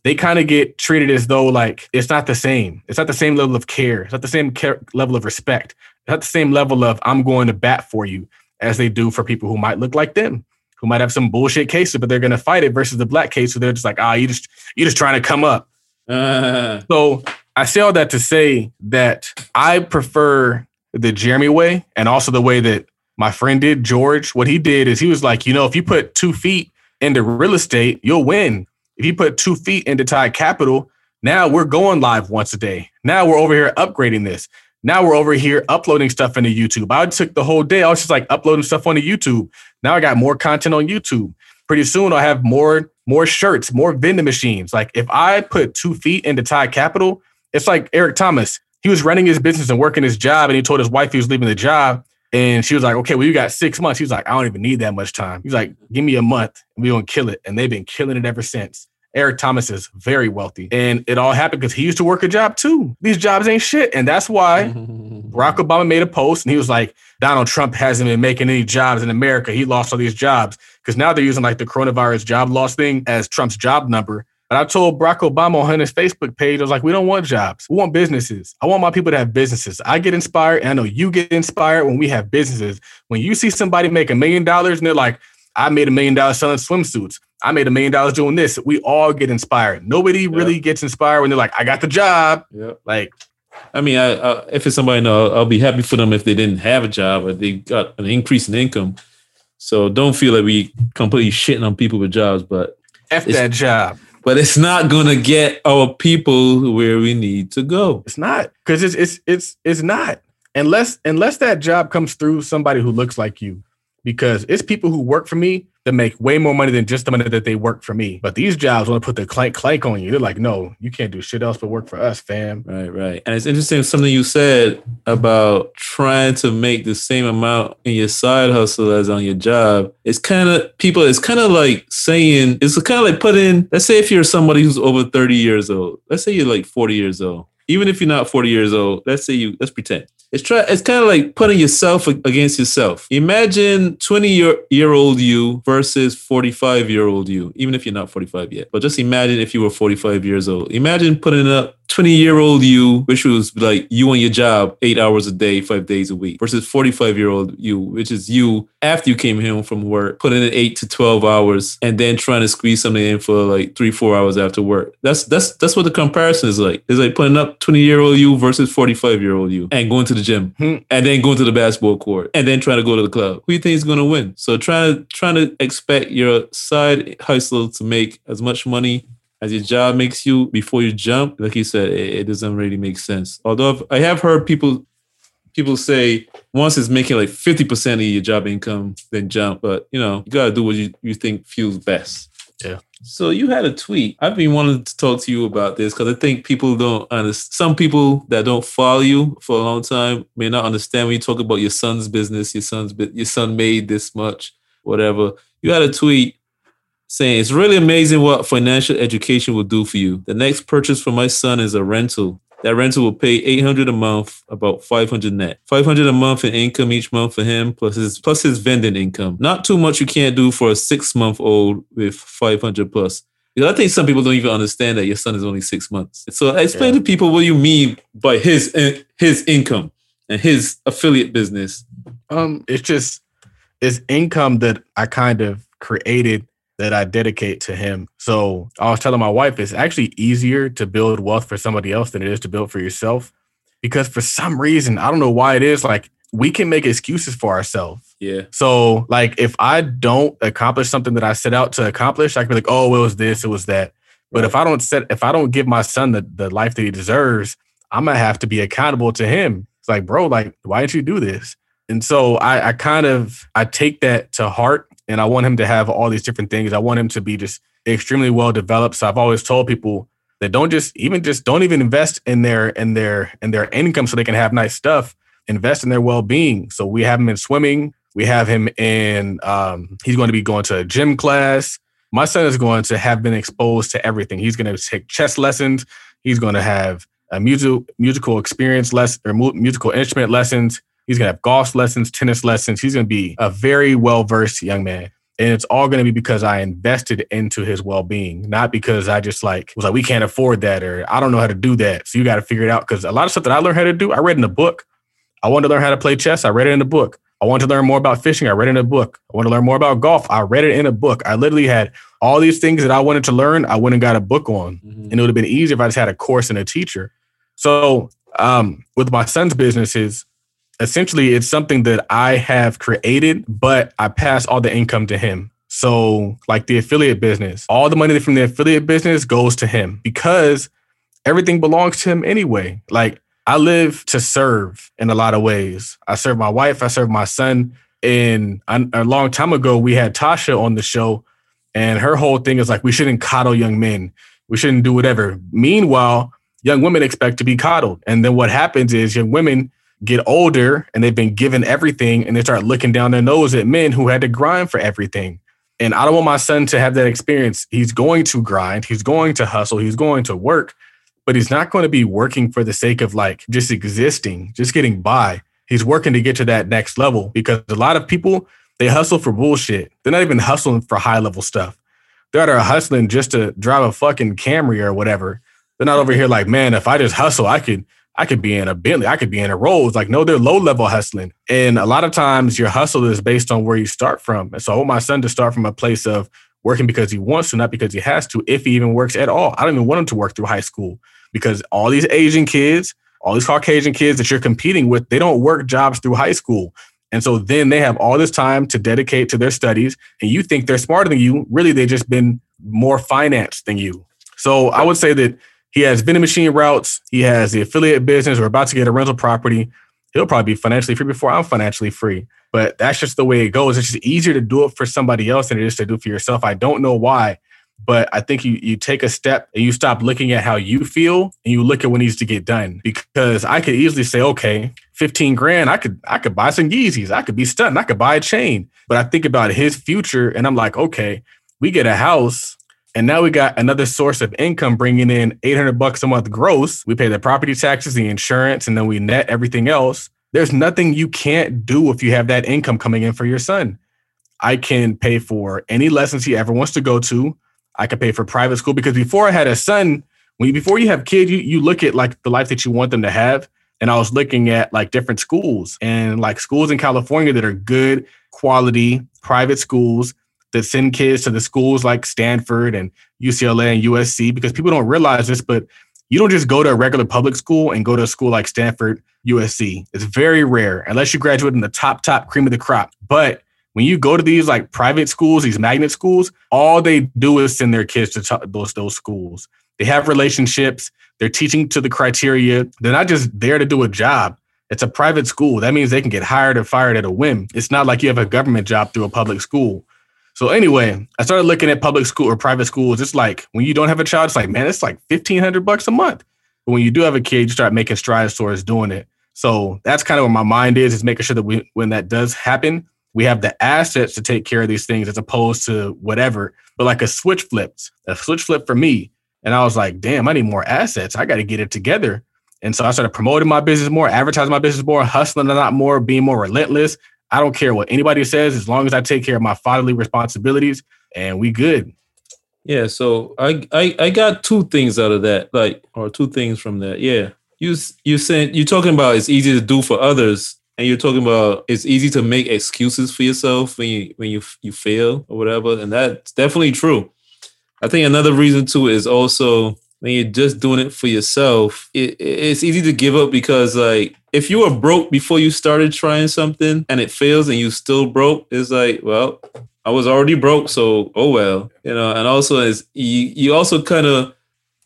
they kind of get treated as though like it's not the same. It's not the same level of care. It's not the same care, level of respect. It's not the same level of I'm going to bat for you as they do for people who might look like them, who might have some bullshit cases, but they're going to fight it versus the black case. So they're just like, ah, you just you just trying to come up. Uh, So I say all that to say that I prefer the Jeremy way and also the way that my friend did, George. What he did is he was like, you know, if you put two feet into real estate, you'll win. If you put two feet into Tide Capital, now we're going live once a day. Now we're over here upgrading this. Now we're over here uploading stuff into YouTube. I took the whole day. I was just like uploading stuff onto YouTube. Now I got more content on YouTube. Pretty soon I'll have more more shirts, more vending machines. Like if I put two feet into Tide Capital, it's like Eric Thomas. He was running his business and working his job, and he told his wife he was leaving the job. And she was like, okay, well, you got six months. He was like, I don't even need that much time. He's like, give me a month and we're going to kill it. And they've been killing it ever since. Eric Thomas is very wealthy. And it all happened because he used to work a job too. These jobs ain't shit. And that's why [LAUGHS] Barack Obama made a post and he was like, Donald Trump hasn't been making any jobs in America. He lost all these jobs because now they're using like the coronavirus job loss thing as Trump's job number. But I told Barack Obama on his Facebook page, I was like, we don't want jobs. We want businesses. I want my people to have businesses. I get inspired, and I know you get inspired when we have businesses. When you see somebody make a million dollars and they're like, I made a million dollars selling swimsuits. I made a million dollars doing this. We all get inspired. Nobody really gets inspired when they're like, I got the job. yeah. Like, I mean, I, I, if it's somebody I know, I'll, I'll be happy for them if they didn't have a job or they got an increase in income. So don't feel like we completely shitting on people with jobs, but F that job. but it's not gonna get our people where we need to go. It's not because it's it's it's it's not unless unless that job comes through somebody who looks like you. Because it's people who work for me that make way more money than just the money that they work for me. But these jobs want to put the clank clank on you. They're like, no, you can't do shit else but work for us, fam. Right, right. And it's interesting something you said about trying to make the same amount in your side hustle as on your job. It's kind of people, it's kind of like saying, it's kind of like putting, let's say if you're somebody who's over 30 years old, let's say you're like 40 years old. Even if you're not 40 years old, let's say you, let's pretend. It's try. It's kind of like putting yourself against yourself. Imagine 20 year, year old you versus 45 year old you, even if you're not 45 yet. But just imagine if you were 45 years old. Imagine putting up 20 year old you, which was like you on your job eight hours a day, five days a week, versus 45 year old you, which is you after you came home from work, putting in eight to 12 hours, and then trying to squeeze something in for like three, four hours after work. That's that's that's what the comparison is like. It's like putting up 20 year old you versus 45 year old you, and going to the gym, Hmm. and then going to the basketball court, and then trying to go to the club. Who do you think is going to win? So trying to trying to expect your side hustle to make as much money as your job makes you before you jump, like you said, it, it doesn't really make sense. Although I've- heard people people say once it's making like 50% of your job income, then jump. But you know, you gotta do what you, you think feels best. Yeah. So you had a tweet. I've been wanting to talk to you about this because I think people don't understand. Some people that don't follow you for a long time may not understand when you talk about your son's business. Your son's your son made this much, whatever. You had a tweet saying it's really amazing what financial education will do for you. The next purchase for my son is a rental. That rental will pay 800 a month, about 500 net. 500 a month in income each month for him, plus his plus his vending income. Not too much you can't do for a six month old with 500 plus. I think some people don't even understand that your son is only six months. So explain to people what you mean by his his income and his affiliate business. Um, it's just it's income that I kind of created that I dedicate to him. So I was telling my wife it's actually easier to build wealth for somebody else than it is to build for yourself. Because for some reason, I don't know why it is, like we can make excuses for ourselves. Yeah. So, like, if I don't accomplish something that I set out to accomplish, I can be like, oh, it was this, it was that. But if I don't set, if I don't give my son the, the life that he deserves, I'm gonna have to be accountable to him. It's like, bro, like, why didn't you do this? And so I, I kind of I take that to heart, and I want him to have all these different things. I want him to be just extremely well developed. So I've always told people that don't just even just don't even invest in their in their in their income so they can have nice stuff. Invest in their well being. So we have him in swimming. We have him in. Um, he's going to be going to a gym class. My son is going to have been exposed to everything. He's going to take chess lessons. He's going to have a musical musical experience lesson or mu- musical instrument lessons. He's going to have golf lessons, tennis lessons. He's going to be a very well versed young man. And it's all going to be because I invested into his well being, not because I just like was like, we can't afford that or I don't know how to do that. So you got to figure it out. Cause a lot of stuff that I learned how to do, I read in a book. I wanted to learn how to play chess. I read it in a book. I wanted to learn more about fishing. I read it in a book. I want to learn more about golf. I read it in a book. I literally had all these things that I wanted to learn. I went and got a book on, mm-hmm. and it would have been easier if I just had a course and a teacher. So, um, with my son's businesses, essentially it's something that I have created, but I pass all the income to him. So, like the affiliate business, all the money from the affiliate business goes to him because everything belongs to him anyway. Like, I live to serve in a lot of ways. I serve my wife, I serve my son. And a long time ago, we had Tasha on the show, and her whole thing is like, we shouldn't coddle young men. We shouldn't do whatever. Meanwhile, young women expect to be coddled. And then what happens is young women get older and they've been given everything and they start looking down their nose at men who had to grind for everything. And I don't want my son to have that experience. He's going to grind, he's going to hustle, he's going to work, but he's not going to be working for the sake of like just existing, just getting by. He's working to get to that next level because a lot of people, they hustle for bullshit. They're not even hustling for high level stuff. They're out there hustling just to drive a fucking Camry or whatever. They're not over here like, man, if I just hustle, I could I could be in a Bentley, I could be in a Rolls. Like, no, they're low level hustling. And a lot of times your hustle is based on where you start from. And so I want my son to start from a place of working because he wants to, not because he has to, if he even works at all. I don't even want him to work through high school because all these Asian kids, all these Caucasian kids that you're competing with, they don't work jobs through high school. And so then they have all this time to dedicate to their studies, and you think they're smarter than you. Really, they've just been more financed than you. So I would say that he has vending machine routes. He has the affiliate business. We're about to get a rental property. He'll probably be financially free before I'm financially free. But that's just the way it goes. It's just easier to do it for somebody else than it is to do for yourself. I don't know why, but I think you you take a step and you stop looking at how you feel and you look at what needs to get done. Because I could easily say, okay, 15 grand, I could I could buy some Yeezys. I could be stunned. I could buy a chain. But I think about his future and I'm like, okay, we get a house and now we got another source of income bringing in 800 bucks a month gross. We pay the property taxes, the insurance, and then we net everything else. There's nothing you can't do if you have that income coming in for your son. I can pay for any lessons he ever wants to go to. I can pay for private school because before I had a son, when you, before you have kids, you, you look at like the life that you want them to have. And I was looking at like different schools and like schools in California that are good quality private schools that send kids to the schools like Stanford and UCLA and USC because people don't realize this, but you don't just go to a regular public school and go to a school like Stanford, USC. It's very rare unless you graduate in the top, top cream of the crop. But when you go to these like private schools, these magnet schools, all they do is send their kids to t- those those schools. They have relationships. They're teaching to the criteria. They're not just there to do a job. It's a private school. That means they can get hired or fired at a whim. It's not like you have a government job through a public school. So anyway, I started looking at public school or private schools. It's like when you don't have a child, it's like, man, it's like fifteen hundred bucks a month. But when you do have a kid, you start making strides towards doing it. So that's kind of where my mind is, is making sure that we, when that does happen, we have the assets to take care of these things as opposed to whatever. But like a switch flipped, a switch flip for me. And I was like, damn, I need more assets. I got to get it together. And so I started promoting my business more, advertising my business more, hustling a lot more, being more relentless. I don't care what anybody says as long as I take care of my fatherly responsibilities and we good. Yeah, so I, I I got two things out of that, like or two things from that. Yeah. You you saying you're talking about it's easy to do for others and you're talking about it's easy to make excuses for yourself when you when you you fail or whatever and that's definitely true. I think another reason too is also when you're just doing it for yourself, it, it's easy to give up because like if you were broke before you started trying something and it fails and you still broke, it's like, well, I was already broke, so oh well, you know. And also, as you, you also kind of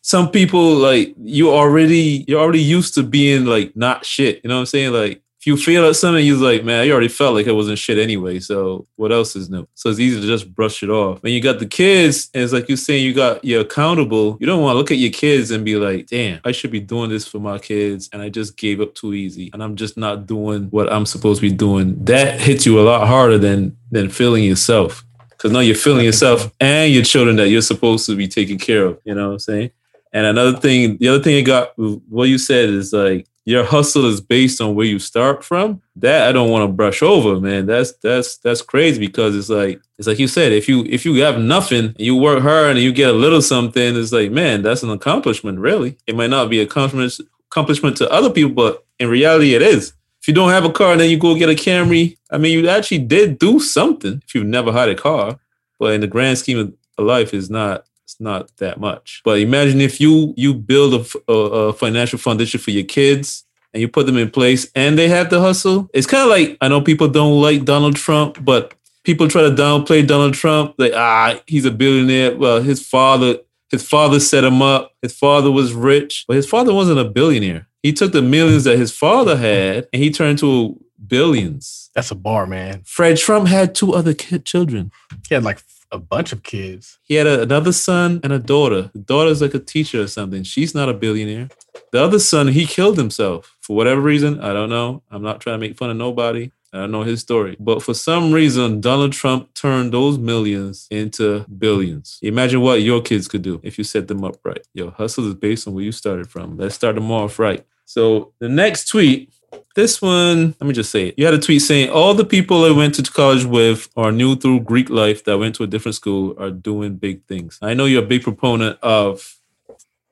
some people like you already you're already used to being like not shit. You know what I'm saying? Like if you feel something, you're like, man, I already felt like it wasn't shit anyway. So what else is new? So it's easy to just brush it off. When you got the kids, and it's like you're saying you got you're accountable. You don't want to look at your kids and be like, damn, I should be doing this for my kids, and I just gave up too easy, and I'm just not doing what I'm supposed to be doing. That hits you a lot harder than than feeling yourself. Cause now you're feeling yourself and your children that you're supposed to be taking care of. You know what I'm saying? And another thing, the other thing I got, what you said is like your hustle is based on where you start from, that I don't want to brush over, man. That's that's that's crazy because it's like it's like you said, if you if you have nothing you work hard and you get a little something, it's like, man, that's an accomplishment, really. It might not be accomplishment accomplishment to other people, but in reality it is. If you don't have a car and then you go get a Camry, I mean you actually did do something if you've never had a car. But in the grand scheme of life, it's not it's not that much. But imagine if you you build a, a, a, financial foundation for your kids and you put them in place and they have the hustle. It's kind of like I know people don't like Donald Trump, but people try to downplay Donald Trump. Like ah, he's a billionaire. Well, his father his father set him up. His father was rich, but his father wasn't a billionaire. He took the millions that his father had and he turned to billions. That's a bar, man. Fred Trump had two other kid children. He had like a bunch of kids. He had a, another son and a daughter. The daughter's like a teacher or something. She's not a billionaire. The other son, he killed himself for whatever reason. I don't know. I'm not trying to make fun of nobody. I don't know his story. But for some reason, Donald Trump turned those millions into billions. Imagine what your kids could do if you set them up right. Your hustle is based on where you started from. Let's start them off right. So the next tweet this one, let me just say it. You had a tweet saying all the people I went to college with or knew through Greek life that went to a different school are doing big things. I know you're a big proponent of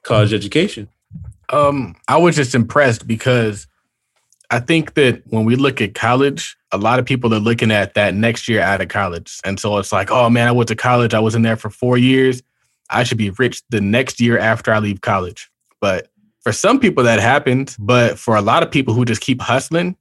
college education. Um, I was just impressed because I think that when we look at college, a lot of people are looking at that next year out of college. And so it's like, oh man, I went to college. I was in there for four years. I should be rich the next year after I leave college. But for some people that happened, but for a lot of people who just keep hustling,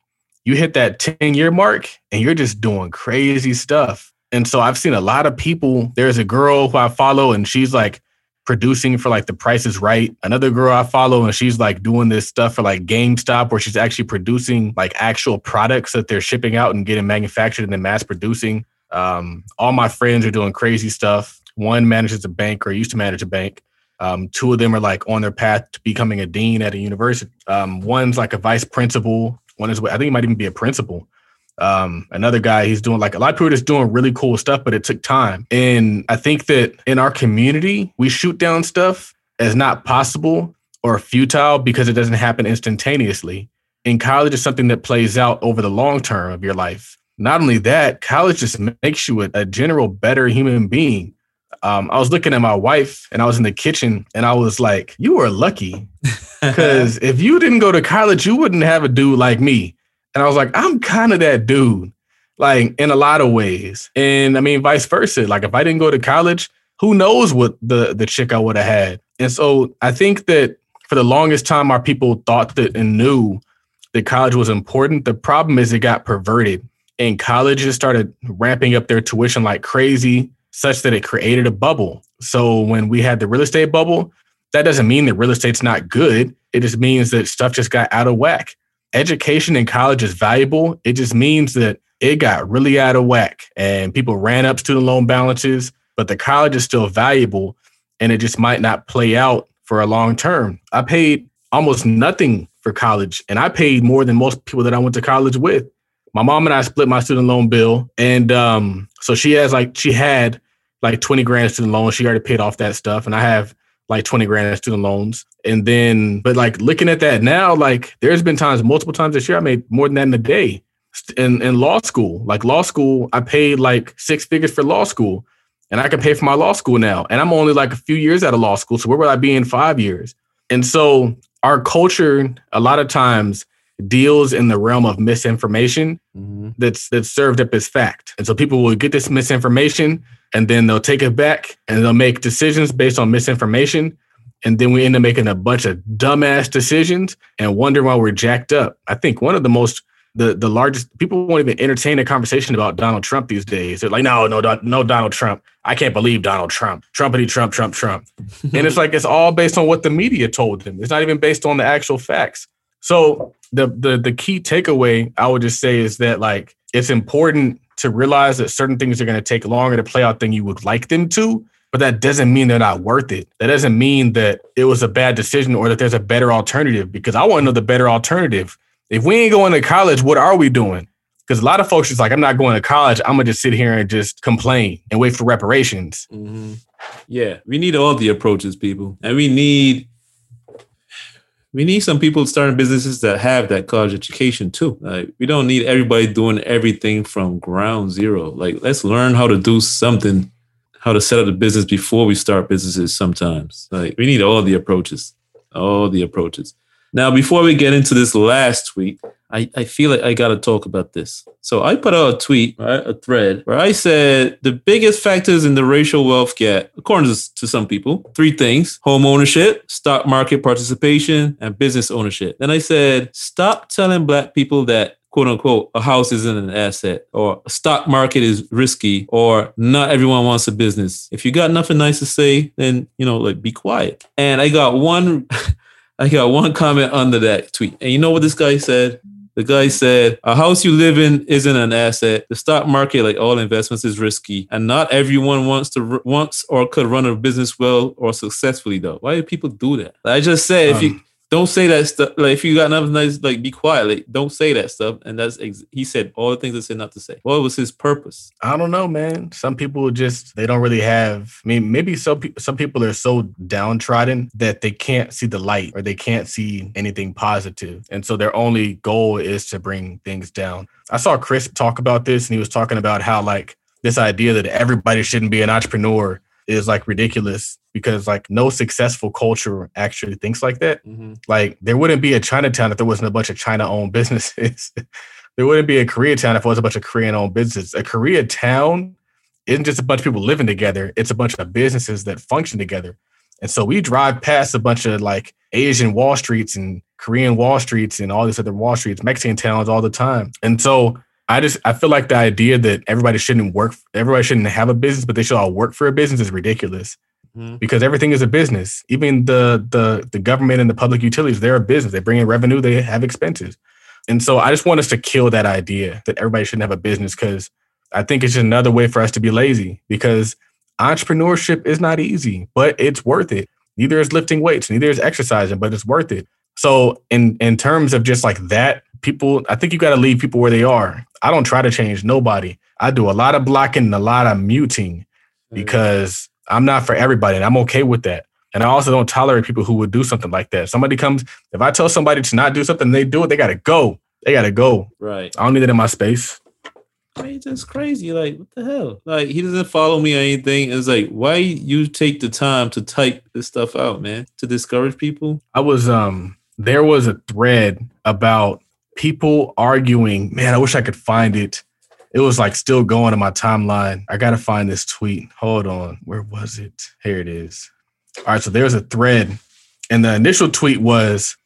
you hit that 10 year mark and you're just doing crazy stuff. And so I've seen a lot of people. There's a girl who I follow and she's like producing for like the price is right. Another girl I follow and she's like doing this stuff for like GameStop where she's actually producing like actual products that they're shipping out and getting manufactured and then mass producing. Um, all my friends are doing crazy stuff. One manages a bank or used to manage a bank. Um, two of them are like on their path to becoming a dean at a university. Um, one's like a vice principal. One is, I think he might even be a principal. Um, another guy, he's doing like a lot of people just doing really cool stuff, but it took time. And I think that in our community, we shoot down stuff as not possible or futile because it doesn't happen instantaneously. And college is something that plays out over the long term of your life. Not only that, college just makes you a, a general better human being um, I was looking at my wife and I was in the kitchen and I was like, you are lucky. [LAUGHS] Because if you didn't go to college, you wouldn't have a dude like me. And I was like, I'm kind of that dude, like in a lot of ways. And I mean, vice versa. Like if I didn't go to college, who knows what the, the chick I would have had. And so I think that for the longest time, our people thought that and knew that college was important. The problem is it got perverted and colleges started ramping up their tuition like crazy such that it created a bubble. So when we had the real estate bubble, that doesn't mean that real estate's not good. It just means that stuff just got out of whack. Education in college is valuable. It just means that it got really out of whack and people ran up student loan balances, but the college is still valuable and it just might not play out for a long term. I paid almost nothing for college and I paid more than most people that I went to college with my mom and I split my student loan bill, and um, so she has like she had like twenty grand student loans. She already paid off that stuff, and I have like twenty grand student loans. And then, but like looking at that now, like there's been times, multiple times this year, I made more than that in a day. In in law school, like law school, I paid like six figures for law school, and I can pay for my law school now. And I'm only like a few years out of law school, so where will I be in five years? And so our culture, a lot of times deals in the realm of misinformation mm-hmm. that's that's served up as fact. And so people will get this misinformation and then they'll take it back and they'll make decisions based on misinformation. And then we end up making a bunch of dumbass decisions and wonder why we're jacked up. I think one of the most the the largest people won't even entertain a conversation about Donald Trump these days. They're like, no, no, no, Donald Trump. I can't believe Donald Trump. Trumpity Trump, Trump, Trump. [LAUGHS] and it's like it's all based on what the media told them. It's not even based on the actual facts. So the the the key takeaway I would just say is that like it's important to realize that certain things are going to take longer to play out than you would like them to, but that doesn't mean they're not worth it. That doesn't mean that it was a bad decision or that there's a better alternative because I want to know the better alternative. If we ain't going to college, what are we doing? Because a lot of folks just like, I'm not going to college. I'm gonna just sit here and just complain and wait for reparations. Mm-hmm. Yeah, we need all the approaches, people, and we need we need some people starting businesses that have that college education too. Like we don't need everybody doing everything from ground zero. Like let's learn how to do something, how to set up a business before we start businesses sometimes. Like we need all the approaches. All the approaches. Now, before we get into this last tweet, I, I feel like I got to talk about this. So I put out a tweet, right, a thread, where I said the biggest factors in the racial wealth gap, according to, some people, three things home ownership, stock market participation, and business ownership. Then I said, stop telling black people that quote unquote, a house isn't an asset or a stock market is risky or not everyone wants a business. If you got nothing nice to say, then, you know, like be quiet. And I got one, [LAUGHS] I got one comment under that tweet. And you know what this guy said? The guy said, A house you live in isn't an asset. The stock market, like all investments, is risky. And not everyone wants to wants or could run a business well or successfully, though. Why do people do that? I just said, if you um, don't say that stuff. Like if you got nothing nice, like be quiet. Like don't say that stuff. And that's ex- he said all the things I said not to say. What was his purpose? I don't know, man. Some people just they don't really have. I mean, maybe some pe- some people are so downtrodden that they can't see the light or they can't see anything positive, and so their only goal is to bring things down. I saw Chris talk about this, and he was talking about how like this idea that everybody shouldn't be an entrepreneur is like ridiculous because like no successful culture actually thinks like that. Mm-hmm. Like there wouldn't be a Chinatown if there wasn't a bunch of China-owned [LAUGHS] businesses. there wouldn't be a Koreatown if it was a bunch of Korean-owned businesses. A Koreatown isn't just a bunch of people living together; it's a bunch of businesses that function together. And so we drive past a bunch of like Asian Wall Streets and Korean Wall Streets and all these other Wall Streets, Mexican towns all the time. And so I just I feel like the idea that everybody shouldn't work, everybody shouldn't have a business, but they should all work for a business is ridiculous. Mm-hmm. Because everything is a business. Even the the the government and the public utilities, they're a business. They bring in revenue, they have expenses. And so I just want us to kill that idea that everybody shouldn't have a business because I think it's just another way for us to be lazy because entrepreneurship is not easy, but it's worth it. Neither is lifting weights, neither is exercising, but it's worth it. So in in terms of just like that, people, I think you got to leave people where they are. I don't try to change nobody. I do a lot of blocking and a lot of muting because I'm not for everybody, and I'm okay with that. And I also don't tolerate people who would do something like that. Somebody comes, if I tell somebody to not do something, they do it, they gotta go. They gotta go. Right. I don't need it in my space. It's just crazy. Like, what the hell? Like, he doesn't follow me or anything. It's like, why you take the time to type this stuff out, man? To discourage people? I was um there was a thread about people arguing. Man, I wish I could find it. It was like still going in my timeline. I gotta find this tweet. Hold on. Where was it? Here it is. All right, so there's a thread. And the initial tweet was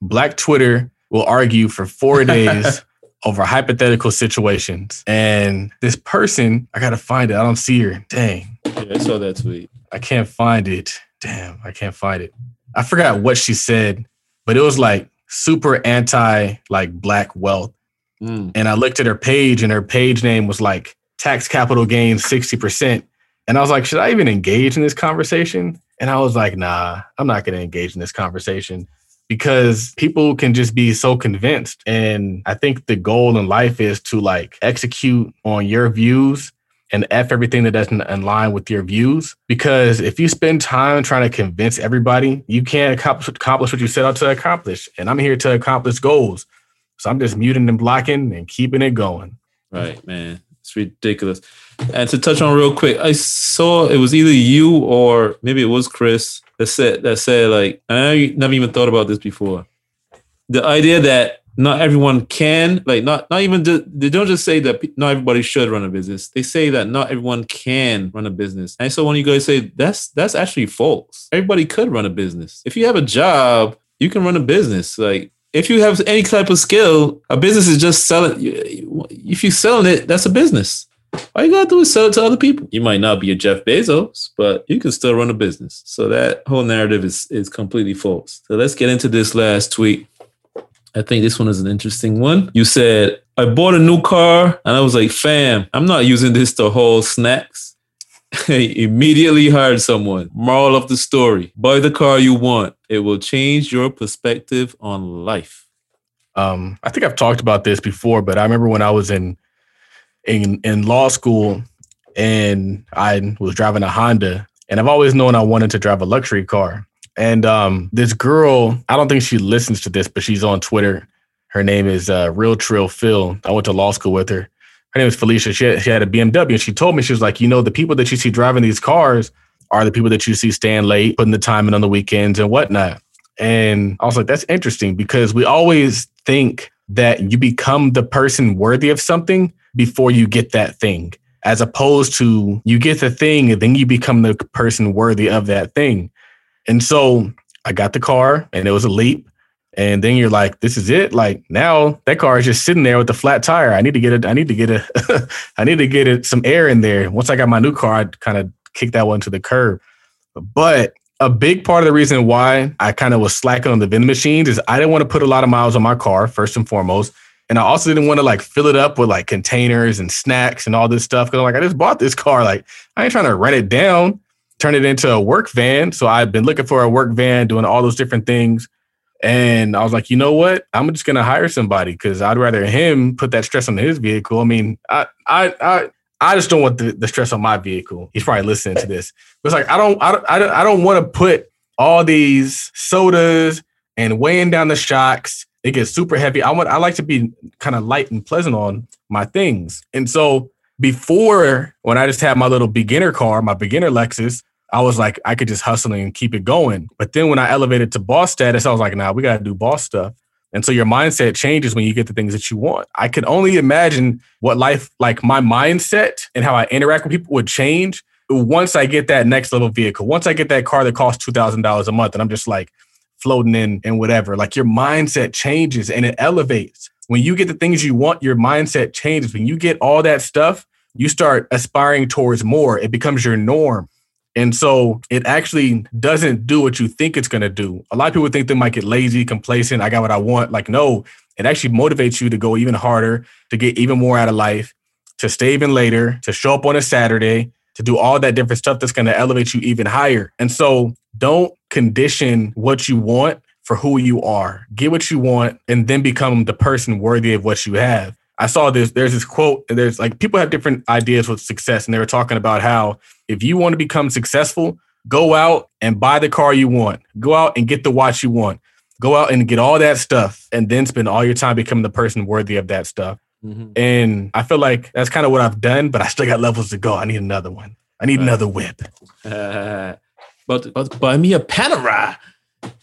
Black Twitter will argue for four [LAUGHS] days over hypothetical situations. And this person, I gotta find it. I don't see her. Dang. Yeah, I saw that tweet. I can't find it. Damn, I can't find it. I forgot what she said, but it was like super anti like black wealth. Mm. And I looked at her page and her page name was like tax capital gains 60%. And I was like, should I even engage in this conversation? And I was like, nah, I'm not going to engage in this conversation because people can just be so convinced. And I think the goal in life is to like execute on your views and F everything that doesn't align with your views. Because if you spend time trying to convince everybody, you can't accomplish, what you set out to accomplish. And I'm here to accomplish goals. So I'm just muting and blocking and keeping it going. Right, man. It's ridiculous. And to touch on real quick, I saw it was either you or maybe it was Chris that said that said like I never even thought about this before. The idea that not everyone can like not not even they don't just say that not everybody should run a business they say that not everyone can run a business and so when you guys say that's that's actually false everybody could run a business if you have a job you can run a business like if you have any type of skill a business is just selling if you're selling it that's a business all you gotta do is sell it to other people. You might not be a Jeff Bezos, but you can still run a business. So that whole narrative is is completely false. So let's get into this last tweet. I think this one is an interesting one. You said, I bought a new car and I was like, fam, I'm not using this to haul snacks. [LAUGHS] immediately hired someone. Moral of the story buy the car you want, it will change your perspective on life. Um, I think I've talked about this before, but I remember when I was in in in law school and I was driving a Honda, and I've always known I wanted to drive a luxury car. And um, this girl, I don't think she listens to this, but she's on Twitter. Her name is uh, Real Trill Phil. I went to law school with her. Her name is Felicia. She had, she had a BMW, and she told me she was like, you know, the people that you see driving these cars are the people that you see staying late, putting the time in on the weekends and whatnot. And I was like, that's interesting because we always think that you become the person worthy of something before you get that thing, as opposed to you get the thing and then you become the person worthy of that thing. And so I got the car and it was a leap. And then you're like, this is it. Like now that car is just sitting there with the flat tire. I need to get it. I need to get it. [LAUGHS] I need to get it some air in there. Once I got my new car, I kind of kicked that one to the curb. But a big part of the reason why I kind of was slacking on the vending machines is I didn't want to put a lot of miles on my car, first and foremost. And I also didn't want to like fill it up with like containers and snacks and all this stuff. Cause I'm like, I just bought this car. Like, I ain't trying to rent it down, turn it into a work van. So I've been looking for a work van, doing all those different things. And I was like, you know what? I'm just gonna hire somebody because I'd rather him put that stress on his vehicle. I mean, I I I I just don't want the, the stress on my vehicle. He's probably listening to this. But it's like I don't I don't I don't, I don't want to put all these sodas and weighing down the shocks. It gets super heavy. I want I like to be kind of light and pleasant on my things. And so before when I just had my little beginner car, my beginner Lexus, I was like, I could just hustle and keep it going. But then when I elevated to boss status, I was like, nah, we got to do boss stuff. And so your mindset changes when you get the things that you want. I could only imagine what life, like my mindset and how I interact with people would change once I get that next level vehicle. Once I get that car that costs $2,000 a month and I'm just like floating in and whatever, like your mindset changes and it elevates. When you get the things you want, your mindset changes. When you get all that stuff, you start aspiring towards more. It becomes your norm. And so it actually doesn't do what you think it's going to do. A lot of people think they might get lazy, complacent. I got what I want. Like, no, it actually motivates you to go even harder, to get even more out of life, to stay even later, to show up on a Saturday, to do all that different stuff that's going to elevate you even higher. And so don't condition what you want for who you are. Get what you want and then become the person worthy of what you have. I saw this, there's this quote, and there's like people have different ideas with success, and they were talking about how if you want to become successful, go out and buy the car you want, go out and get the watch you want, go out and get all that stuff, and then spend all your time becoming the person worthy of that stuff. Mm-hmm. And I feel like that's kind of what I've done, but I still got levels to go. I need another one. I need right. another whip. [LAUGHS] Uh, about to buy me a Panerai.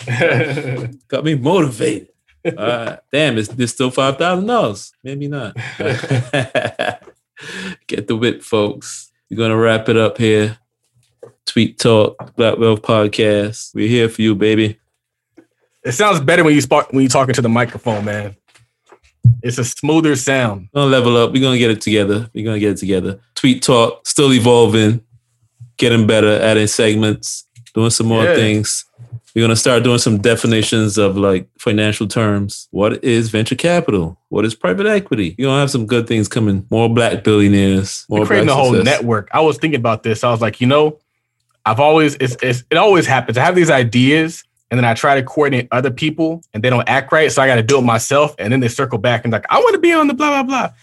[LAUGHS] got me motivated uh, damn, is this still five thousand dollars? Maybe not. [LAUGHS] Get the whip, folks. We're gonna wrap it up here. Tweet Talk, Black Wealth Podcast. We're here for you, baby. It sounds better when you spark when you're talking to the microphone, man. It's a smoother sound. We're gonna level up. We're gonna get it together. We're gonna get it together. Tweet Talk still evolving, getting better, adding segments, doing some more yeah. things. We're going to start doing some definitions of like financial terms. What is venture capital? What is private equity? You're going to have some good things coming. More black billionaires. More We're creating a whole network. I was thinking about this. I was like, you know, I've always, it's, it's, it always happens. I have these ideas and then I try to coordinate other people and they don't act right. So I got to do it myself. And then they circle back and like, I want to be on the blah, blah, blah.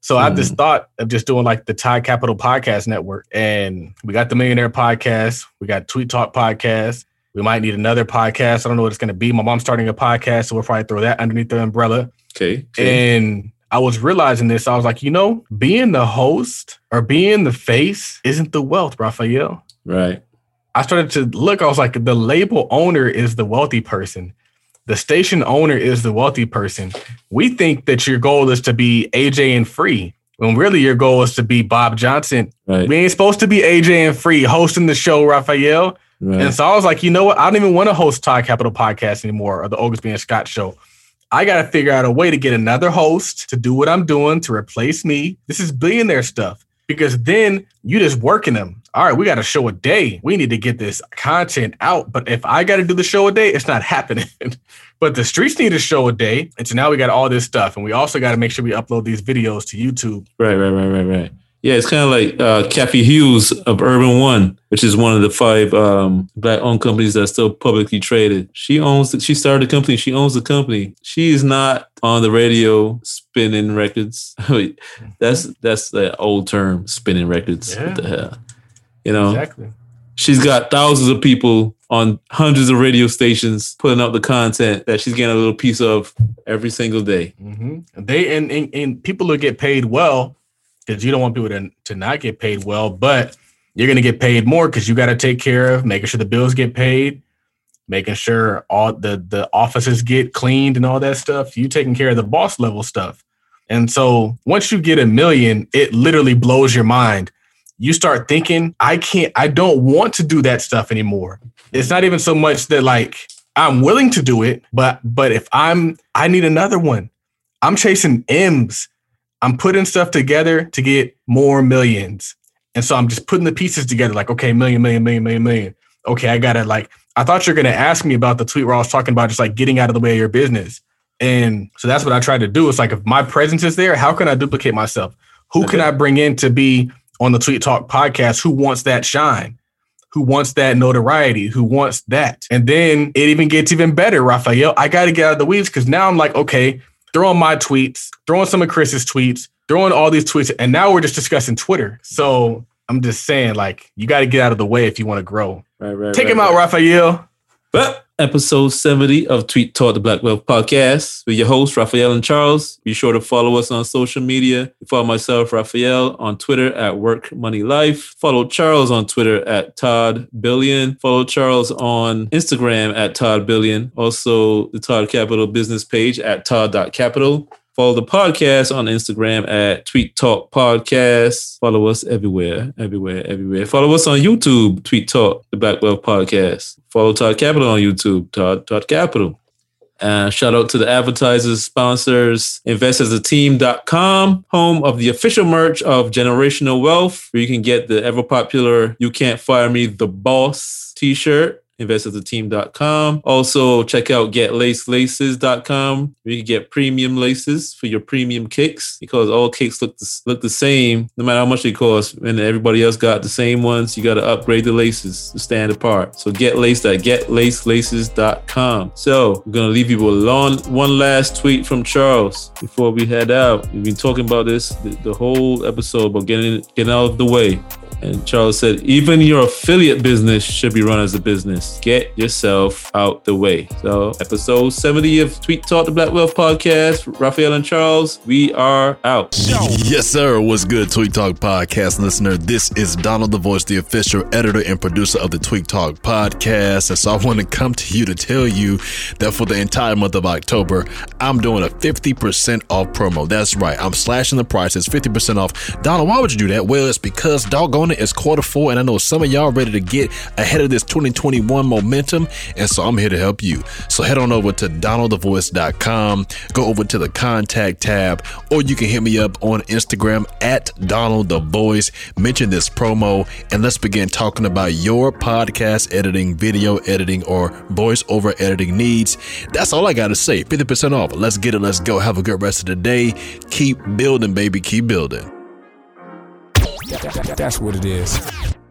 So mm. I've this thought of just doing like the Tide Capital Podcast Network. And we got the Millionaire Podcast. We got Tweet Talk Podcast. We might need another podcast. I don't know what it's going to be. My mom's starting a podcast, so we'll probably throw that underneath the umbrella. Okay, okay. And I was realizing this. I was like, you know, being the host or being the face isn't the wealth, Raphael. Right. I started to look. I was like, the label owner is the wealthy person. The station owner is the wealthy person. We think that your goal is to be AJ and free when really your goal is to be Bob Johnson. Right. We ain't supposed to be AJ and free hosting the show, Raphael. Right. And so I was like, you know what? I don't even want to host Tide Capital podcast anymore or the Oglesby and Scott show. I got to figure out a way to get another host to do what I'm doing to replace me. This is billionaire stuff because then you just working them. All right, we got a show a day. We need to get this content out. But if I got to do the show a day, it's not [LAUGHS] happening. but the streets need a show a day. And so now we got all this stuff. And we also got to make sure we upload these videos to YouTube. Right, right, right, right, right. Yeah, it's kind of like uh, Cathy Hughes of Urban One, which is one of the five um, black-owned companies that's still publicly traded. She owns. The, she started the company. She owns the company. She is not on the radio spinning records. [LAUGHS] that's that's the old term, spinning records. Yeah. What the hell? You know. Exactly. she's got thousands of people on hundreds of radio stations putting out the content that she's getting a little piece of every single day. Mm-hmm. They and, and and people who get paid well because you don't want people to to not get paid well, but you're gonna get paid more because you got to take care of making sure the bills get paid, making sure all the the offices get cleaned and all that stuff. You taking care of the boss level stuff. And so once you get a million, it literally blows your mind. You start thinking, I can't, I don't want to do that stuff anymore. It's not even so much that like I'm willing to do it, but but if I'm I need another one. I'm chasing M's. I'm putting stuff together to get more millions. And so I'm just putting the pieces together, like, okay, million, million, million, million, million. Okay, I gotta like, I thought you're gonna ask me about the tweet where I was talking about just like getting out of the way of your business. And so that's what I tried to do. It's like if my presence is there, how can I duplicate myself? Who can I bring in to be on the Tweet Talk podcast? Who wants that shine? Who wants that notoriety? Who wants that? And then it even gets even better, Raphael. I got to get out of the weeds because now I'm like, okay, throwing my tweets, throwing some of Chris's tweets, throwing all these tweets, and now we're just discussing Twitter. So I'm just saying, like, you got to get out of the way if you want to grow. Right, right. Take right, him out. Raphael. But episode 70 of Tweet Talk the Black Wealth Podcast with your host, Raphael and Charles. Be sure to follow us on social media. Follow myself, Raphael, on Twitter at Work Money Life. Follow Charles on Twitter at Todd Billion. Follow Charles on Instagram at Todd Billion. Also, the Todd Capital business page at Todd.capital. Follow the podcast on Instagram at Tweet Talk Podcast. Follow us everywhere, everywhere, everywhere. Follow us on YouTube, Tweet Talk, the Black Wealth Podcast. Follow Todd Capital on YouTube, Todd, Todd Capital. Uh, shout out to the advertisers, sponsors, investasateam.com, home of the official merch of Generational Wealth, where you can get the ever popular You Can't Fire Me, the Boss t shirt investasateam.com. Also, check out getlacelaces.com you can get premium laces for your premium kicks because all kicks look the, look the same no matter how much they cost. And everybody else got the same ones. You got to upgrade the laces to stand apart. So get laced at getlacelaces.com. So we're going to leave you with one, one last tweet from Charles before we head out. We've been talking about this the, the whole episode but getting, getting out of the way. And Charles said, even your affiliate business should be run as a business. Get yourself out the way. So, episode 70 of Tweet Talk the Black Wealth podcast, Raphael and Charles, we are out. Yes, sir. What's good, Tweet Talk podcast listener? This is Donald the Voice, the official editor and producer of the Tweet Talk podcast. And so I want to come to you to tell you that for the entire month of October, I'm doing a 50% off promo. That's right. I'm slashing the prices, 50% off. Donald, why would you do that? Well, it's because doggone it, it's quarter four, and I know some of y'all ready to get ahead of this 2021 momentum. And so I'm here to help you. So head on over to donaldthevoice.com, go over to the contact tab, or you can hit me up on Instagram at Donald the Voice. Mention this promo, and let's begin talking about your podcast editing, video editing, or voice over editing needs. That's all I got to say. 50% off. Let's get it. Let's go. Have a good rest of the day. Keep building, baby. Keep building. That's what it is.